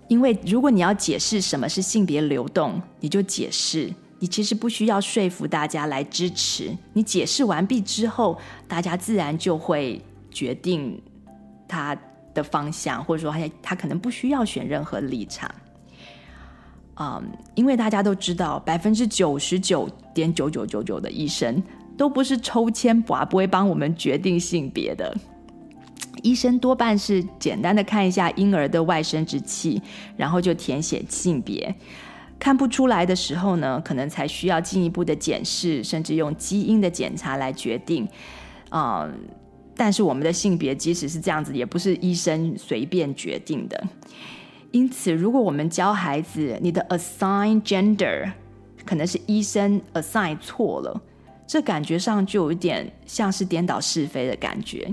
因为如果你要解释什么是性别流动，你就解释。你其实不需要说服大家来支持，你解释完毕之后，大家自然就会决定他的方向，或者说他他可能不需要选任何立场。嗯，因为大家都知道，百分之九十九点九九九九的医生都不是抽签拔，不会帮我们决定性别的。医生多半是简单的看一下婴儿的外生殖器，然后就填写性别。看不出来的时候呢，可能才需要进一步的检视，甚至用基因的检查来决定。啊、但是我们的性别即使是这样子，也不是医生随便决定的。因此，如果我们教孩子你的 assign gender 可能是医生 assign 错了，这感觉上就有一点像是颠倒是非的感觉。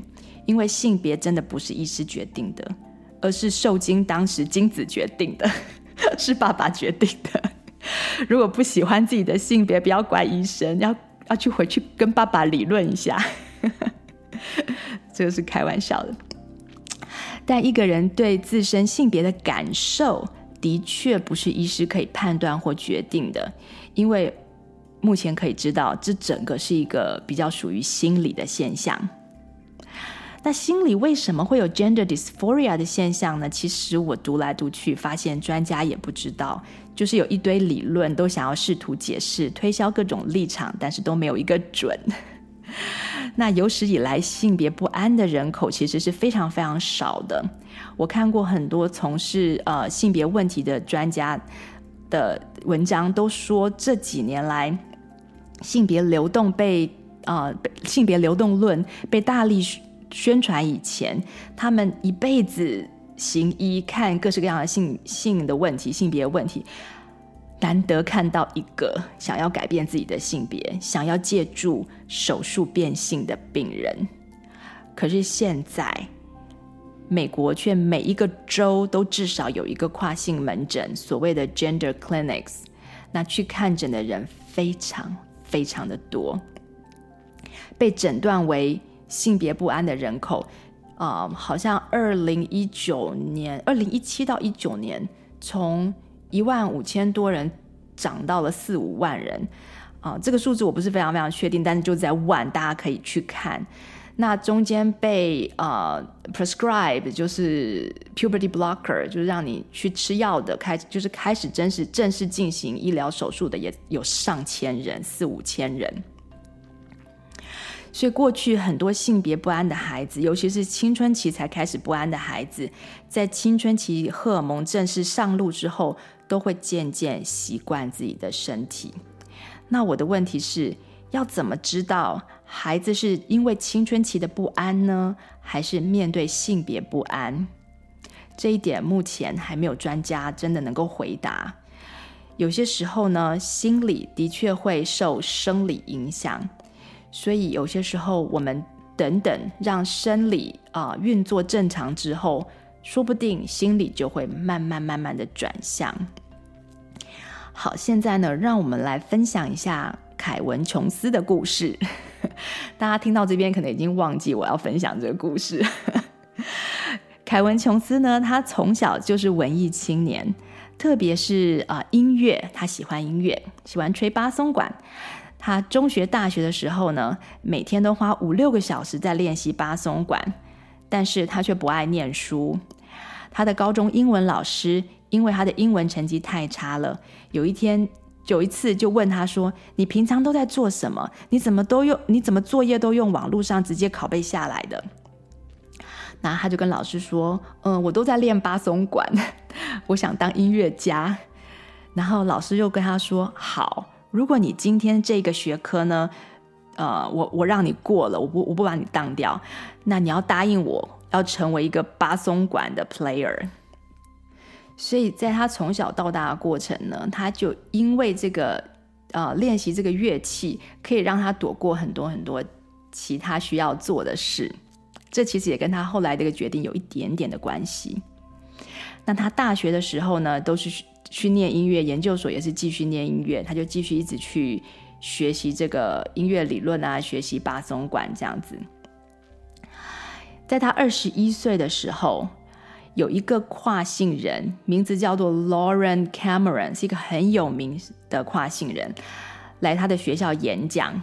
因为性别真的不是医师决定的，而是受精当时精子决定的。是爸爸决定的。如果不喜欢自己的性别，不要怪医生，要要去回去跟爸爸理论一下。这个是开玩笑的。但一个人对自身性别的感受，的确不是医师可以判断或决定的，因为目前可以知道，这整个是一个比较属于心理的现象。那心里为什么会有 gender dysphoria 的现象呢？其实我读来读去，发现专家也不知道，就是有一堆理论都想要试图解释、推销各种立场，但是都没有一个准。那有史以来性别不安的人口其实是非常非常少的。我看过很多从事呃性别问题的专家的文章，都说这几年来性别流动被呃性别流动论被大力。宣传以前，他们一辈子行医，看各式各样的性性的问题、性别问题，难得看到一个想要改变自己的性别、想要借助手术变性的病人。可是现在，美国却每一个州都至少有一个跨性门诊，所谓的 gender clinics，那去看诊的人非常非常的多，被诊断为。性别不安的人口，啊、好像二零一九年、二零一七到一九年，从一万五千多人涨到了四五万人，啊、这个数字我不是非常非常确定，但是就在万，大家可以去看。那中间被呃 prescribe 就是 puberty blocker，就是让你去吃药的，开就是开始正式正式进行医疗手术的，也有上千人，四五千人。所以，过去很多性别不安的孩子，尤其是青春期才开始不安的孩子，在青春期荷尔蒙正式上路之后，都会渐渐习惯自己的身体。那我的问题是，要怎么知道孩子是因为青春期的不安呢，还是面对性别不安？这一点目前还没有专家真的能够回答。有些时候呢，心理的确会受生理影响。所以有些时候，我们等等让生理啊、呃、运作正常之后，说不定心理就会慢慢慢慢的转向。好，现在呢，让我们来分享一下凯文·琼斯的故事。大家听到这边可能已经忘记我要分享这个故事。凯文·琼斯呢，他从小就是文艺青年，特别是啊、音乐，他喜欢音乐，喜欢吹巴松管。他中学、大学的时候呢，每天都花五六个小时在练习巴松管，但是他却不爱念书。他的高中英文老师因为他的英文成绩太差了，有一天。有一次就问他说：“你平常都在做什么？你怎么都用？你怎么作业都用网络上直接拷贝下来的？”那他就跟老师说：“嗯，我都在练巴松管，我想当音乐家。”然后老师又跟他说：“好，如果你今天这个学科呢，呃，我我让你过了，我不我不把你当掉，那你要答应我要成为一个巴松管的 player。”所以在他从小到大的过程呢，他就因为这个呃练习这个乐器，可以让他躲过很多很多其他需要做的事。这其实也跟他后来这个决定有一点点的关系。那他大学的时候呢，都是去念音乐，研究所也是继续念音乐，他就继续一直去学习这个音乐理论啊，学习巴松管这样子。在他二十一岁的时候。有一个跨性人，名字叫做 Lauren Cameron，是一个很有名的跨性人，来他的学校演讲。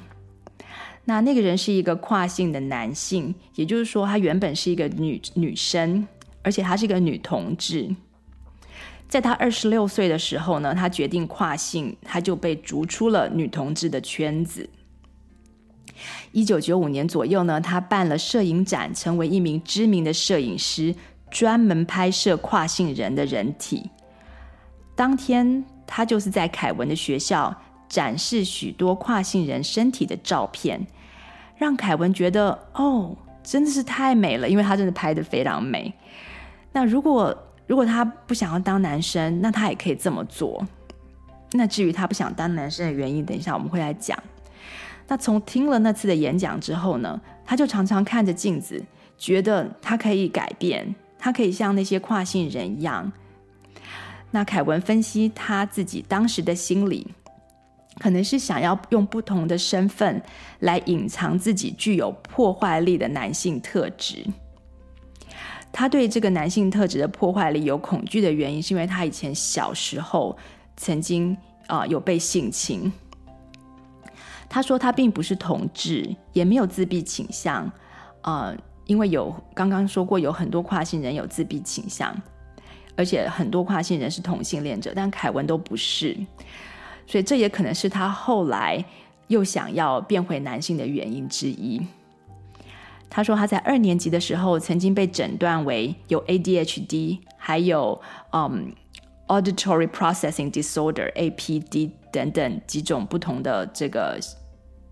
那那个人是一个跨性的男性，也就是说，他原本是一个女女生，而且他是一个女同志。在他二十六岁的时候呢，他决定跨性，他就被逐出了女同志的圈子。一九九五年左右呢，他办了摄影展，成为一名知名的摄影师。专门拍摄跨性人的人体。当天，他就是在凯文的学校展示许多跨性人身体的照片，让凯文觉得哦，真的是太美了，因为他真的拍得非常美。那如果如果他不想要当男生，那他也可以这么做。那至于他不想当男生的原因，等一下我们会来讲。那从听了那次的演讲之后呢，他就常常看着镜子，觉得他可以改变。他可以像那些跨性人一样。那凯文分析他自己当时的心理，可能是想要用不同的身份来隐藏自己具有破坏力的男性特质。他对这个男性特质的破坏力有恐惧的原因，是因为他以前小时候曾经啊、有被性侵。他说他并不是同志，也没有自闭倾向，呃。因为有刚刚说过，有很多跨性人有自闭倾向，而且很多跨性人是同性恋者，但凯文都不是，所以这也可能是他后来又想要变回男性的原因之一。他说他在二年级的时候曾经被诊断为有 ADHD，还有嗯、Auditory Processing Disorder（APD） 等等几种不同的这个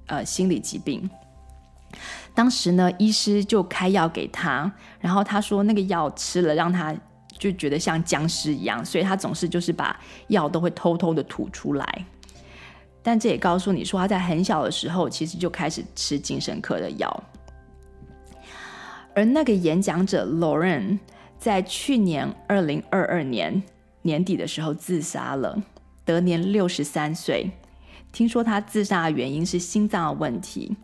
呃心理疾病。当时呢，医师就开药给他，然后他说那个药吃了让他就觉得像僵尸一样，所以他总是就是把药都会偷偷的吐出来。但这也告诉你说他在很小的时候其实就开始吃精神科的药。而那个演讲者 Lauren 在去年二零二二年年底的时候自杀了，得年六十三岁。听说他自杀的原因是心脏的问题。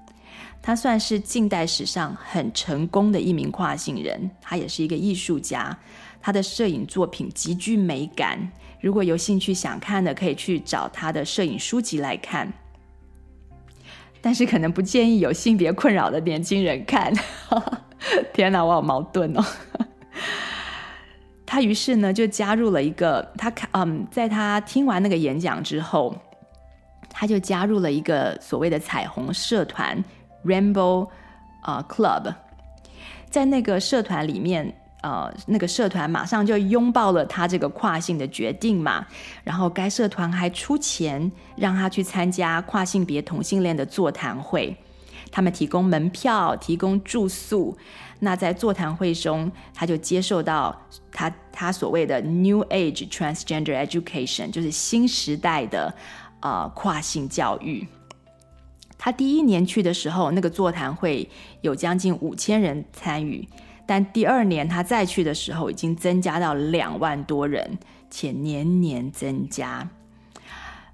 他算是近代史上很成功的一名跨性人，他也是一个艺术家，他的摄影作品极具美感。如果有兴趣想看的，可以去找他的摄影书籍来看。但是可能不建议有性别困扰的年轻人看。天哪，我好矛盾哦。他于是呢就加入了一个，他看嗯，在他听完那个演讲之后，他就加入了一个所谓的彩虹社团。Rainbow 啊、Club，在那个社团里面，呃，那个社团马上就拥抱了他这个跨性的决定嘛。然后该社团还出钱让他去参加跨性别同性恋的座谈会，他们提供门票，提供住宿。那在座谈会中，他就接受到他他所谓的 New Age Transgender Education，就是新时代的呃跨性教育。他第一年去的时候，那个座谈会有将近五千人参与，但第二年他再去的时候，已经增加到两万多人，且年年增加。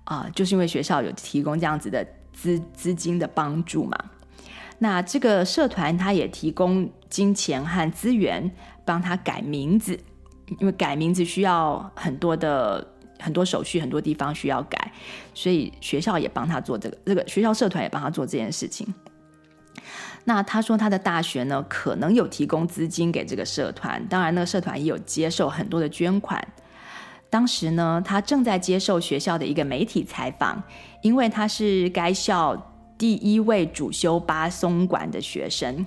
啊、呃，就是因为学校有提供这样子的资资金的帮助嘛。那这个社团他也提供金钱和资源帮他改名字，因为改名字需要很多的很多手续，很多地方需要改，所以学校也帮他做这个，这个学校社团也帮他做这件事情。那他说他的大学呢，可能有提供资金给这个社团，当然那个社团也有接受很多的捐款。当时呢，他正在接受学校的一个媒体采访，因为他是该校第一位主修巴松管的学生，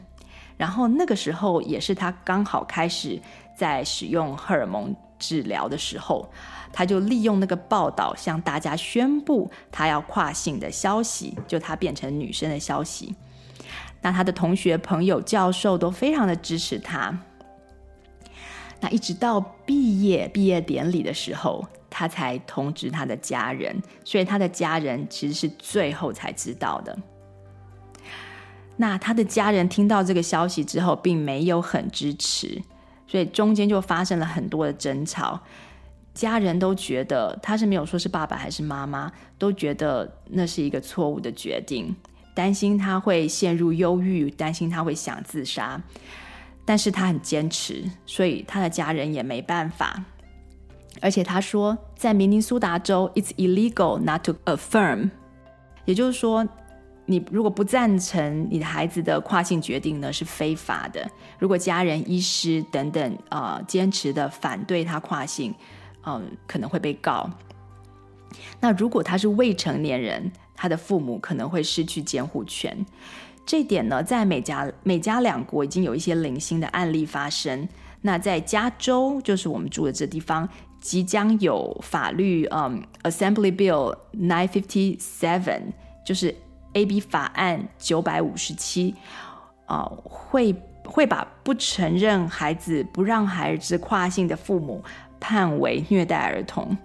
然后那个时候也是他刚好开始在使用荷尔蒙治疗的时候，他就利用那个报道向大家宣布他要跨性的消息，就他变成女生的消息。那他的同学、朋友、教授都非常的支持他。那一直到毕业毕业典礼的时候，他才通知他的家人，所以他的家人其实是最后才知道的。那他的家人听到这个消息之后，并没有很支持，所以中间就发生了很多的争吵。家人都觉得他是没有说是爸爸还是妈妈，都觉得那是一个错误的决定，担心他会陷入忧郁，担心他会想自杀。但是他很坚持，所以他的家人也没办法。而且他说，在明尼苏达州，it's illegal not to affirm，也就是说，你如果不赞成你的孩子的跨性决定呢，是非法的。如果家人、医师等等啊、呃、坚持的反对他跨性，嗯、可能会被告。那如果他是未成年人，他的父母可能会失去监护权。这点呢，在美加美加两国已经有一些零星的案例发生。那在加州，就是我们住的这地方，即将有法律，嗯，Assembly Bill 957，就是 AB 法案九百五十七，啊，会会把不承认孩子、不让孩子跨性的父母判为虐待儿童。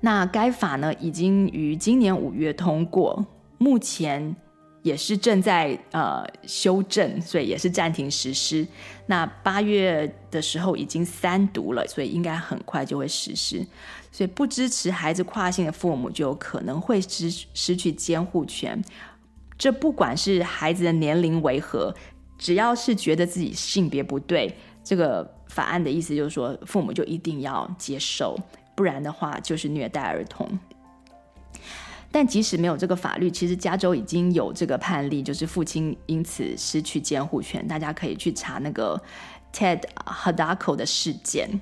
那该法呢，已经于今年五月通过，目前。也是正在呃修正，所以也是暂停实施。那八月的时候已经三读了，所以应该很快就会实施。所以不支持孩子跨性的父母就有可能会失失去监护权。这不管是孩子的年龄为何，只要是觉得自己性别不对，这个法案的意思就是说，父母就一定要接受，不然的话就是虐待儿童。但即使没有这个法律，其实加州已经有这个判例，就是父亲因此失去监护权。大家可以去查那个 Ted Hadaco 的事件。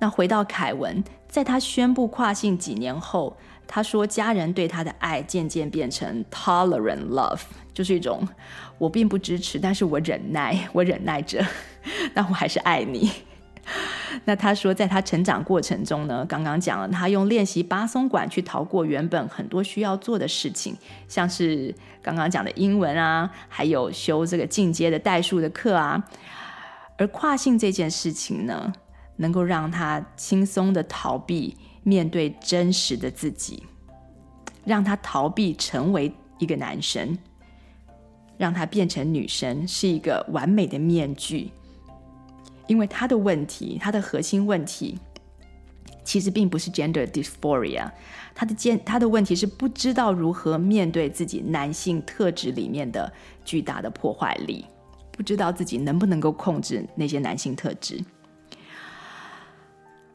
那回到凯文，在他宣布跨性几年后，他说家人对他的爱渐渐变成 tolerant love，就是一种我并不支持，但是我忍耐，我忍耐着，但我还是爱你。那他说，在他成长过程中呢，刚刚讲了，他用练习巴松管去逃过原本很多需要做的事情，像是刚刚讲的英文啊，还有修这个进阶的代数的课啊。而跨性这件事情呢，能够让他轻松的逃避面对真实的自己，让他逃避成为一个男生，让他变成女生，是一个完美的面具。因为他的问题，他的核心问题，其实并不是 gender dysphoria，他的尖，他的问题是不知道如何面对自己男性特质里面的巨大的破坏力，不知道自己能不能够控制那些男性特质。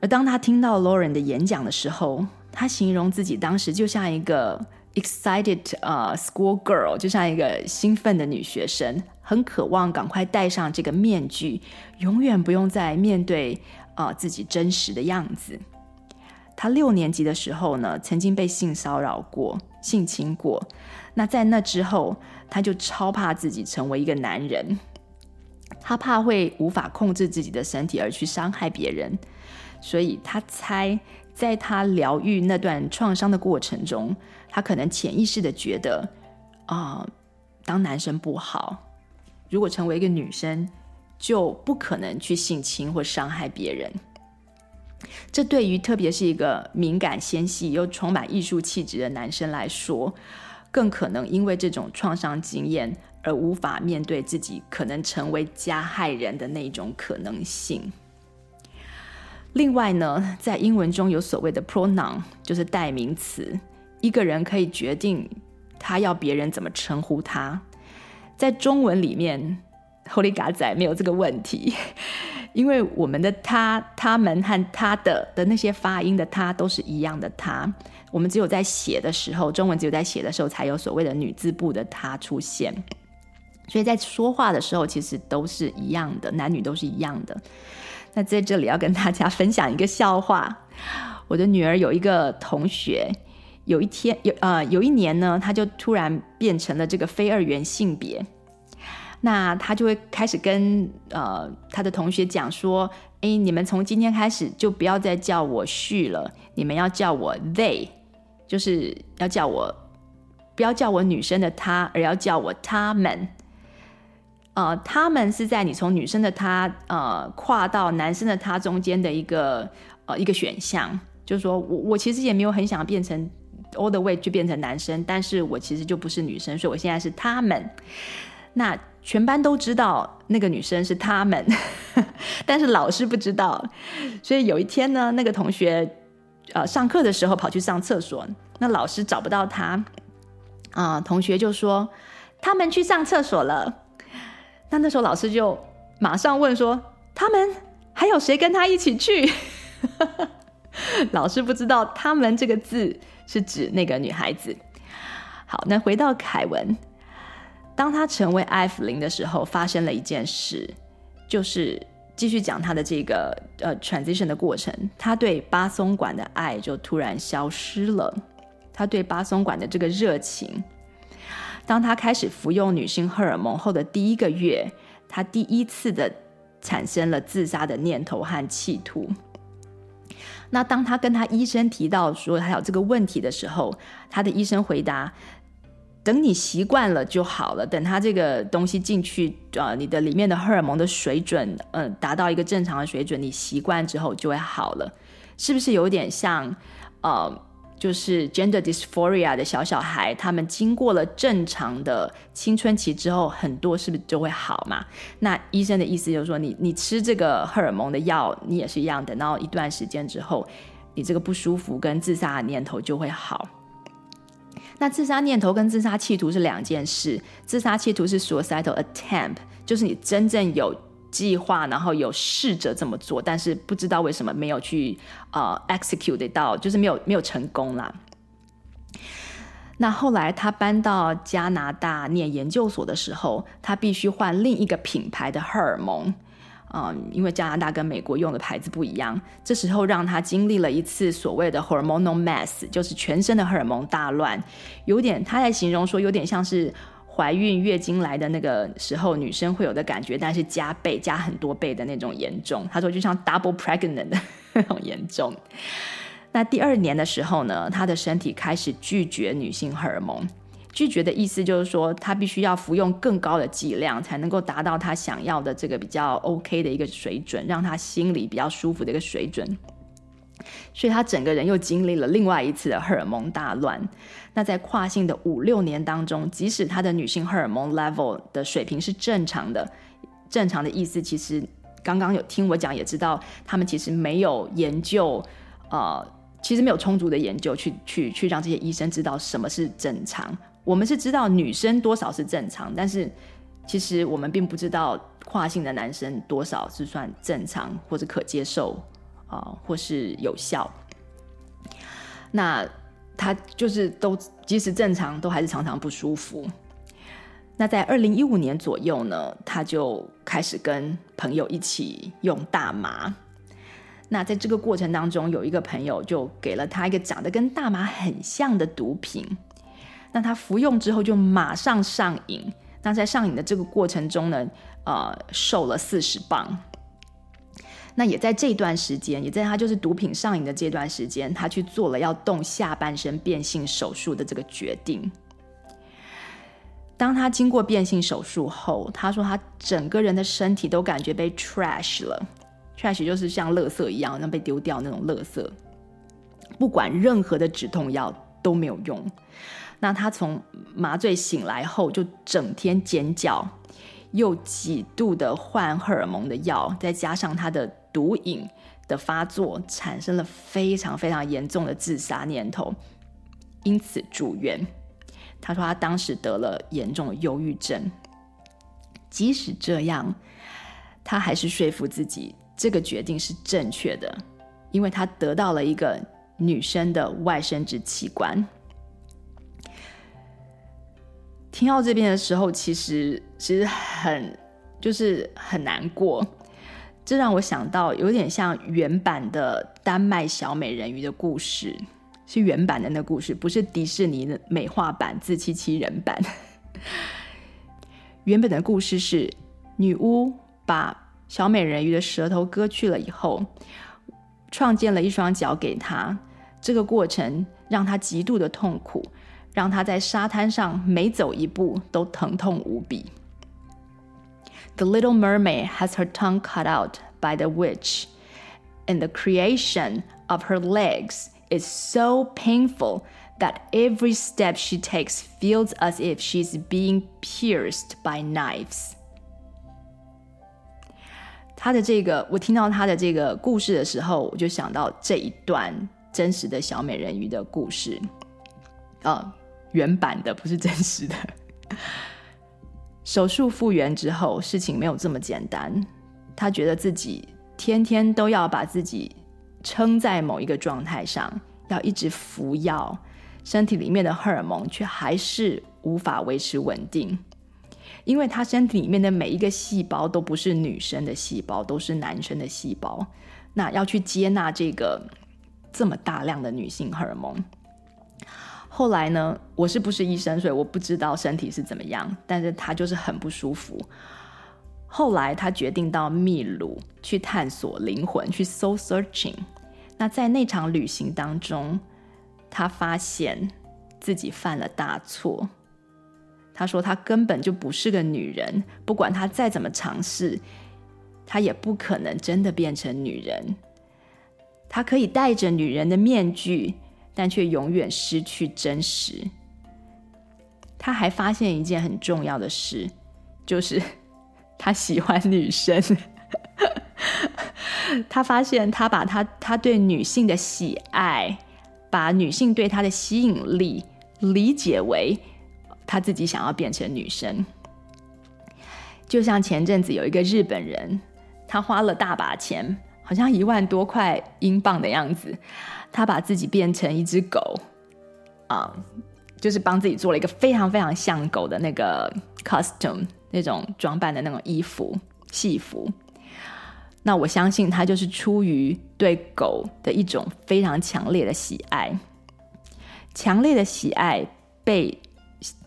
而当他听到 Lauren 的演讲的时候，他形容自己当时就像一个 excited 呃、uh, school girl，就像一个兴奋的女学生。很渴望赶快戴上这个面具，永远不用再面对啊、自己真实的样子。他六年级的时候呢，曾经被性骚扰过、性侵过。那在那之后，他就超怕自己成为一个男人，他怕会无法控制自己的身体而去伤害别人。所以他猜，在他疗愈那段创伤的过程中，他可能潜意识的觉得啊、当男生不好。如果成为一个女生，就不可能去性侵或伤害别人。这对于特别是一个敏感纤细又充满艺术气质的男生来说，更可能因为这种创伤经验而无法面对自己可能成为加害人的那种可能性。另外呢，在英文中有所谓的 pronoun，就是代名词，一个人可以决定他要别人怎么称呼他。在中文里面，Holy God 仔没有这个问题，因为我们的他、他们和他的的那些发音的他都是一样的他。我们只有在写的时候，中文只有在写的时候才有所谓的女字部的他出现。所以在说话的时候，其实都是一样的，男女都是一样的。那在这里要跟大家分享一个笑话。我的女儿有一个同学，有一天有呃有一年呢，他就突然变成了这个非二元性别。那他就会开始跟呃他的同学讲说：“哎，你们从今天开始就不要再叫我旭了，你们要叫我 they，就是要叫我不要叫我女生的她，而要叫我他们。呃，他们是在你从女生的她呃跨到男生的他中间的一个呃一个选项。”就是说我我其实也没有很想变成 all the way 就变成男生，但是我其实就不是女生，所以我现在是他们。那全班都知道那个女生是他们，但是老师不知道。所以有一天呢，那个同学呃上课的时候跑去上厕所，那老师找不到他啊、同学就说他们去上厕所了。那那时候老师就马上问说，他们还有谁跟他一起去？老师不知道“他们”这个字是指那个女孩子。好，那回到凯文，当他成为艾芙琳的时候，发生了一件事，就是继续讲他的这个呃 transition 的过程。他对巴松管的爱就突然消失了，他对巴松管的这个热情。当他开始服用女性荷尔蒙后的第一个月，他第一次的产生了自杀的念头和企图。那当他跟他医生提到说他有这个问题的时候，他的医生回答：“等你习惯了就好了。等他这个东西进去，呃，你的里面的荷尔蒙的水准，呃，达到一个正常的水准，你习惯之后就会好了。是不是有点像，呃？”就是 gender dysphoria 的小小孩，他们经过了正常的青春期之后，很多是不是就会好嘛？那医生的意思就是说你，你吃这个荷尔蒙的药，你也是一样，等到一段时间之后，你这个不舒服跟自杀的念头就会好。那自杀念头跟自杀企图是两件事，自杀企图是 suicidal attempt，就是你真正有。计划，然后有试着这么做，但是不知道为什么没有去呃 execute 到，就是没有没有成功啦。那后来他搬到加拿大念研究所的时候，他必须换另一个品牌的荷尔蒙，嗯，因为加拿大跟美国用的牌子不一样。这时候让他经历了一次所谓的 hormonal mess，就是全身的荷尔蒙大乱，有点他在形容说有点像是。怀孕月经来的那个时候，女生会有的感觉，但是加倍、加很多倍的那种严重。他说就像 double pregnant 的那种严重。那第二年的时候呢，他的身体开始拒绝女性荷尔蒙。拒绝的意思就是说，他必须要服用更高的剂量，才能够达到他想要的这个比较 OK 的一个水准，让他心里比较舒服的一个水准。所以他整个人又经历了另外一次的荷尔蒙大乱。那在跨性的五六年当中，即使他的女性荷尔蒙 level 的水平是正常的，正常的意思其实刚刚有听我讲也知道，他们其实没有研究，呃，其实没有充足的研究去去去让这些医生知道什么是正常。我们是知道女生多少是正常，但是其实我们并不知道跨性的男生多少是算正常或者可接受啊、或是有效。那。他就是都即使正常，都还是常常不舒服。那在二零一五年左右呢，他就开始跟朋友一起用大麻。那在这个过程当中，有一个朋友就给了他一个长得跟大麻很像的毒品。那他服用之后就马上上瘾。那在上瘾的这个过程中呢，呃，瘦了四十磅。那也在这段时间，也在他就是毒品上瘾的这段时间，他去做了要动下半身变性手术的这个决定。当他经过变性手术后，他说他整个人的身体都感觉被 trash 了，trash 就是像垃圾一样，像被丢掉那种垃圾。不管任何的止痛药都没有用。那他从麻醉醒来后，就整天尖叫，又几度的换荷尔蒙的药，再加上他的。毒瘾的发作产生了非常非常严重的自杀念头，因此住院。他说他当时得了严重的忧郁症。即使这样，他还是说服自己这个决定是正确的，因为他得到了一个女生的外生殖器官。听到这边的时候，其实其实很就是很难过。这让我想到有点像原版的丹麦小美人鱼的故事，是原版的那故事，不是迪士尼的美化版自欺欺人版。原本的故事是，女巫把小美人鱼的舌头割去了以后，创建了一双脚给她。这个过程让她极度的痛苦，让她在沙滩上每走一步都疼痛无比。The little mermaid has her tongue cut out by the witch, and the creation of her legs is so painful that every step she takes feels as if she's being pierced by knives. 他的这个，我听到他的这个故事的时候，我就想到这一段真实的小美人鱼的故事，啊，原版的不是真实的。 手术复原之后，事情没有这么简单。他觉得自己天天都要把自己撑在某一个状态上，要一直服药。身体里面的荷尔蒙却还是无法维持稳定，因为他身体里面的每一个细胞都不是女生的细胞，都是男生的细胞。那要去接纳这个这么大量的女性荷尔蒙。后来呢，我是不是医生，所以我不知道身体是怎么样，但是他就是很不舒服。后来他决定到秘鲁去探索灵魂，去 soul searching。那在那场旅行当中。他发现自己犯了大错。他说：“他根本就不是个女人，不管他再怎么尝试，他也不可能真的变成女人。他可以戴着女人的面具，但却永远失去真实。”他还发现一件很重要的事，就是他喜欢女生。他发现他把他他对女性的喜爱。把女性对他的吸引力理解为他自己想要变成女生，就像前阵子有一个日本人，他花了大把钱，好像一万多块英镑的样子，他把自己变成一只狗，啊，就是帮自己做了一个非常非常像狗的那个 costume 那种装扮的那种衣服戏服。那我相信他就是出于对狗的一种非常强烈的喜爱，强烈的喜爱被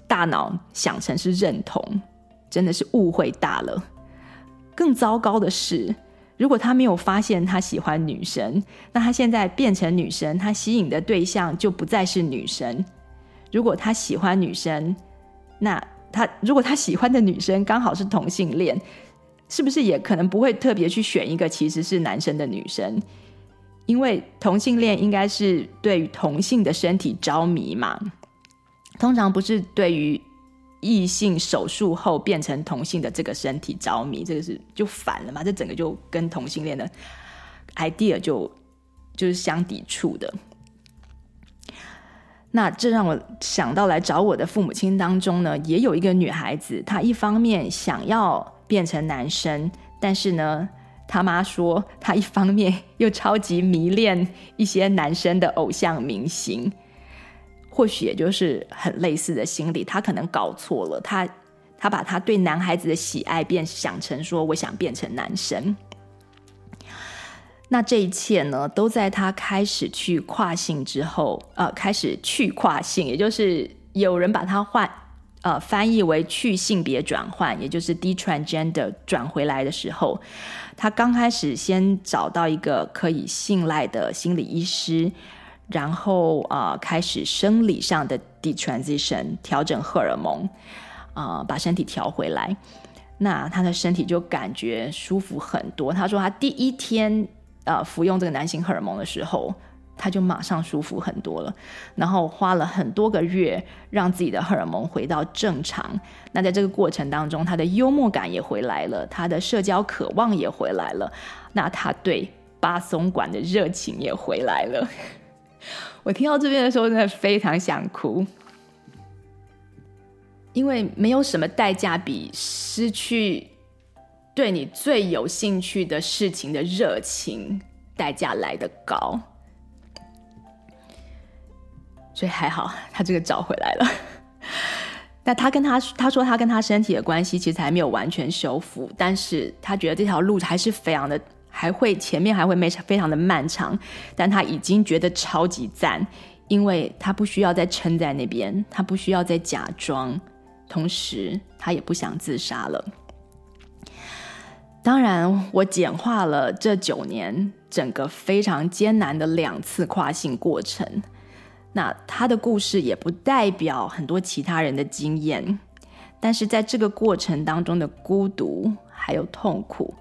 大脑想成是认同，真的是误会大了。更糟糕的是，如果他没有发现他喜欢女生，那他现在变成女生，他吸引的对象就不再是女生。如果他喜欢女生，那他如果他喜欢的女生刚好是同性恋。是不是也可能不会特别去选一个其实是男生的女生？因为同性恋应该是对于同性的身体着迷嘛，通常不是对于异性手术后变成同性的这个身体着迷，这个是就反了嘛？这整个就跟同性恋的 idea 就就是相抵触的。那这让我想到来找我的父母亲当中呢，也有一个女孩子，她一方面想要。变成男生，但是呢，他妈说她一方面又超级迷恋一些男生的偶像明星，或许也就是很类似的心理，他可能搞错了，他他把他对男孩子的喜爱变想成说我想变成男生。那这一切呢，都在他开始去跨性之后，呃，开始去跨性，也就是有人把他换。呃，翻译为去性别转换，也就是 d transgender 转回来的时候，他刚开始先找到一个可以信赖的心理医师，然后啊、开始生理上的 detransition 调整荷尔蒙，啊、把身体调回来，那他的身体就感觉舒服很多。他说他第一天呃服用这个男性荷尔蒙的时候。他就马上舒服很多了，然后花了很多个月让自己的荷尔蒙回到正常。那在这个过程当中，他的幽默感也回来了，他的社交渴望也回来了，那他对巴松馆的热情也回来了。我听到这边的时候，真的非常想哭，因为没有什么代价比失去对你最有兴趣的事情的热情代价来得高。所以还好，他这个找回来了。那他跟他他说他跟他身体的关系其实还没有完全修复，但是他觉得这条路还是非常的。还会前面还会非常非常的漫长，但他已经觉得超级赞，因为他不需要再撑在那边，他不需要再假装，同时他也不想自杀了。当然，我简化了这九年整个非常艰难的两次跨性过程。那他的故事也不代表很多其他人的经验，但是在这个过程当中的孤独还有痛苦。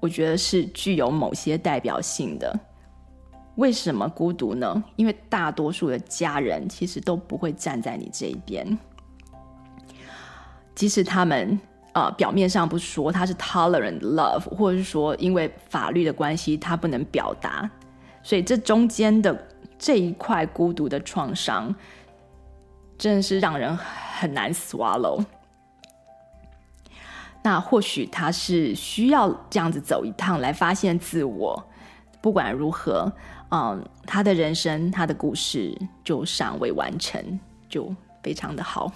我觉得是具有某些代表性的。为什么孤独呢？因为大多数的家人其实都不会站在你这一边，即使他们呃表面上不说他是 tolerant love，或者是说因为法律的关系他不能表达，所以这中间的这一块孤独的创伤，真的是让人很难 swallow。那或许他是需要这样子走一趟来发现自我。不管如何，嗯，他的人生，他的故事就尚未完成，就非常的好。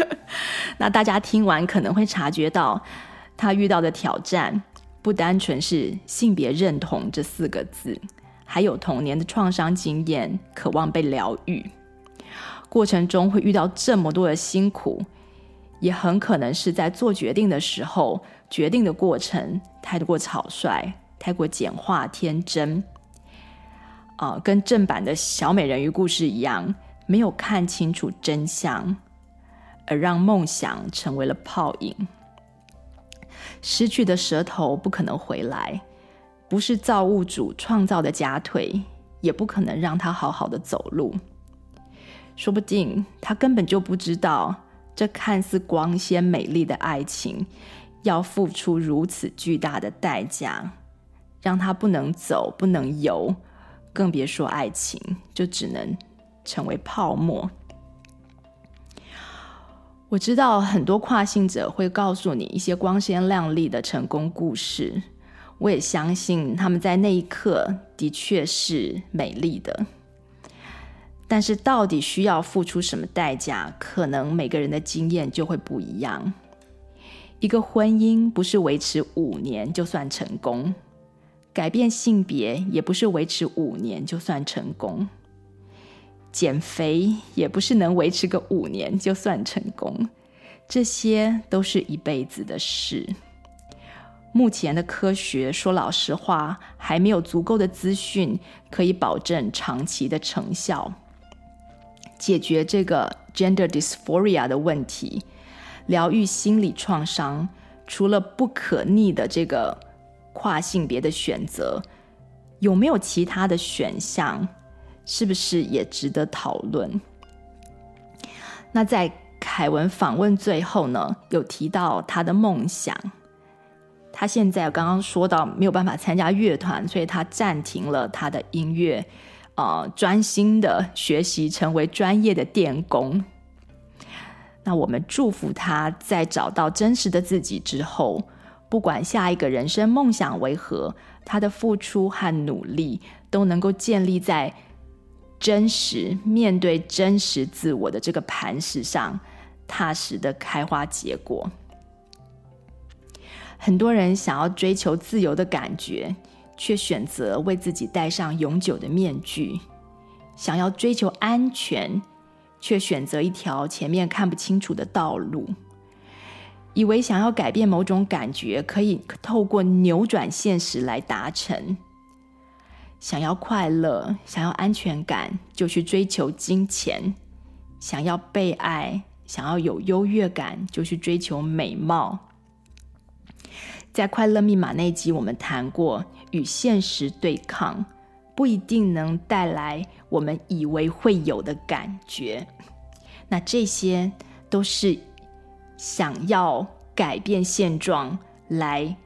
那大家听完可能会察觉到，他遇到的挑战不单纯是性别认同这四个字，还有童年的创伤经验，渴望被疗愈。过程中会遇到这么多的辛苦。也很可能是在做决定的时候，决定的过程太过草率，太过简化、天真，啊、跟正版的小美人鱼故事一样，没有看清楚真相，而让梦想成为了泡影。失去的舌头不可能回来，不是造物主创造的假腿，也不可能让他好好的走路。说不定他根本就不知道。这看似光鲜美丽的爱情，要付出如此巨大的代价，让他不能走，不能游，更别说爱情，就只能成为泡沫。我知道很多跨性者会告诉你一些光鲜亮丽的成功故事，我也相信他们在那一刻的确是美丽的。但是，到底需要付出什么代价？可能每个人的经验就会不一样。一个婚姻不是维持五年就算成功，改变性别也不是维持五年就算成功，减肥也不是能维持个五年就算成功，这些都是一辈子的事。目前的科学，说老实话，还没有足够的资讯可以保证长期的成效。解决这个 gender dysphoria 的问题，疗愈心理创伤，除了不可逆的这个跨性别的选择，有没有其他的选项？是不是也值得讨论？那在凯文访问最后呢，有提到他的梦想。他现在刚刚说到没有办法参加乐团，所以他暂停了他的音乐。呃，专心的学习，成为专业的电工。那我们祝福他在找到真实的自己之后，不管下一个人生梦想为何，他的付出和努力都能够建立在真实面对真实自我的这个磐石上，踏实的开花结果。很多人想要追求自由的感觉。却选择为自己戴上永久的面具，想要追求安全，却选择一条前面看不清楚的道路，以为想要改变某种感觉，可以透过扭转现实来达成。想要快乐，想要安全感，就去追求金钱；想要被爱，想要有优越感，就去追求美貌。在《快乐密码》那集，我们谈过。与现实对抗，不一定能带来我们以为会有的感觉。那这些都是想要改变现状来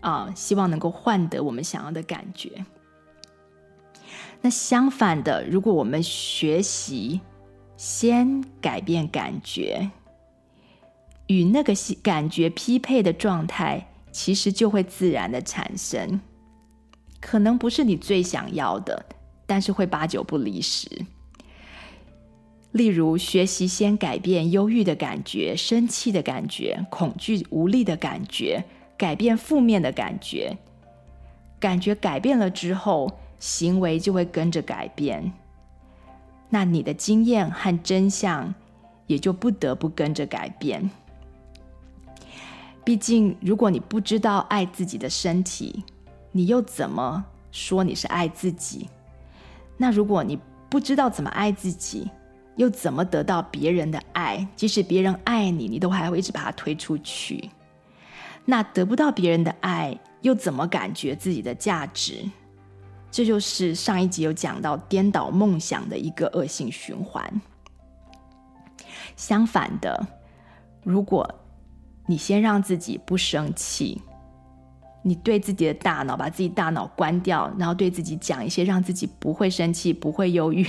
啊、希望能够换得我们想要的感觉。那相反的，如果我们学习先改变感觉，与那个感觉匹配的状态，其实就会自然的产生。可能不是你最想要的，但是会八九不离十。例如，学习先改变忧郁的感觉、生气的感觉、恐惧无力的感觉，改变负面的感觉。感觉改变了之后，行为就会跟着改变。那你的经验和真相也就不得不跟着改变。毕竟，如果你不知道爱自己的身体，你又怎么说你是爱自己？那如果你不知道怎么爱自己，又怎么得到别人的爱？即使别人爱你，你都还会一直把他推出去。那得不到别人的爱，又怎么感觉自己的价值？这就是上一集有讲到颠倒梦想的一个恶性循环。相反的，如果你先让自己不生气。你对自己的大脑，把自己大脑关掉，然后对自己讲一些让自己不会生气、不会忧郁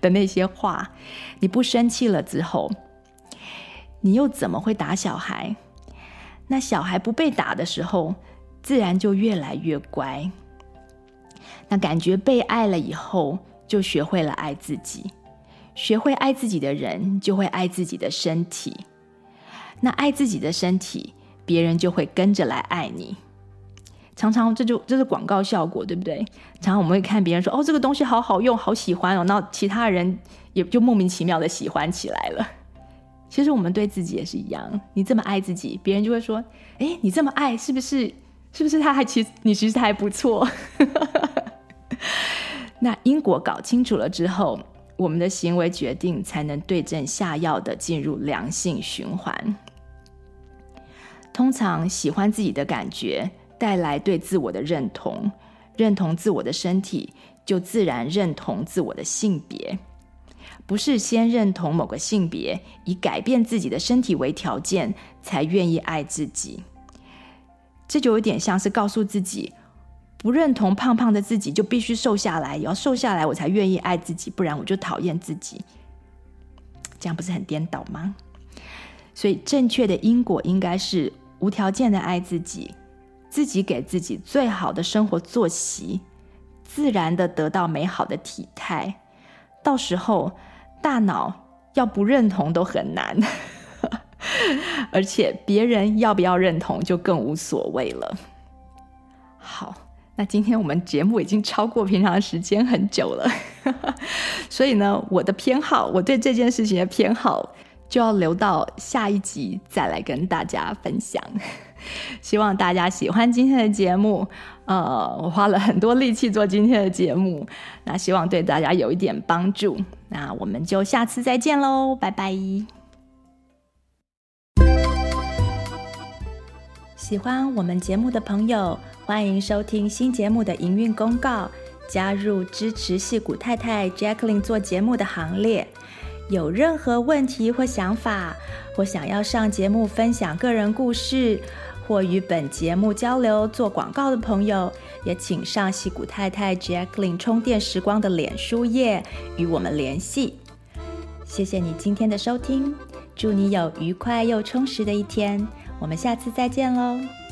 的那些话。你不生气了之后，你又怎么会打小孩？那小孩不被打的时候，自然就越来越乖。那感觉被爱了以后，就学会了爱自己。学会爱自己的人，就会爱自己的身体。那爱自己的身体，别人就会跟着来爱你。常常这就这是广告效果，对不对？常常我们会看别人说：“哦，这个东西好好用，好喜欢哦。”那其他人也就莫名其妙的喜欢起来了。其实我们对自己也是一样，你这么爱自己，别人就会说：“哎，你这么爱，是不是？是不是他还其实你其实还不错？” 那因果搞清楚了之后，我们的行为决定才能对症下药的进入良性循环。通常喜欢自己的感觉。带来对自我的认同，认同自我的身体，就自然认同自我的性别。不是先认同某个性别，以改变自己的身体为条件，才愿意爱自己。这就有点像是告诉自己，不认同胖胖的自己，就必须瘦下来，要瘦下来，我才愿意爱自己，不然我就讨厌自己。这样不是很颠倒吗？所以正确的因果应该是无条件的爱自己。自己给自己最好的生活作息，自然的得到美好的体态，到时候大脑要不认同都很难，而且别人要不要认同就更无所谓了。好，那今天我们节目已经超过平常时间很久了，所以呢，我的偏好，我对这件事情的偏好，就要留到下一集再来跟大家分享。希望大家喜欢今天的节目，呃，我花了很多力气做今天的节目，那希望对大家有一点帮助。那我们就下次再见喽，拜拜！喜欢我们节目的朋友，欢迎收听新节目的营运公告，加入支持戏骨太太 Jacqueline 做节目的行列。有任何问题或想法，或想要上节目分享个人故事，或与本节目交流、做广告的朋友，也请上西谷太太 Jacqueline 充电时光的脸书页与我们联系。谢谢你今天的收听，祝你有愉快又充实的一天，我们下次再见喽。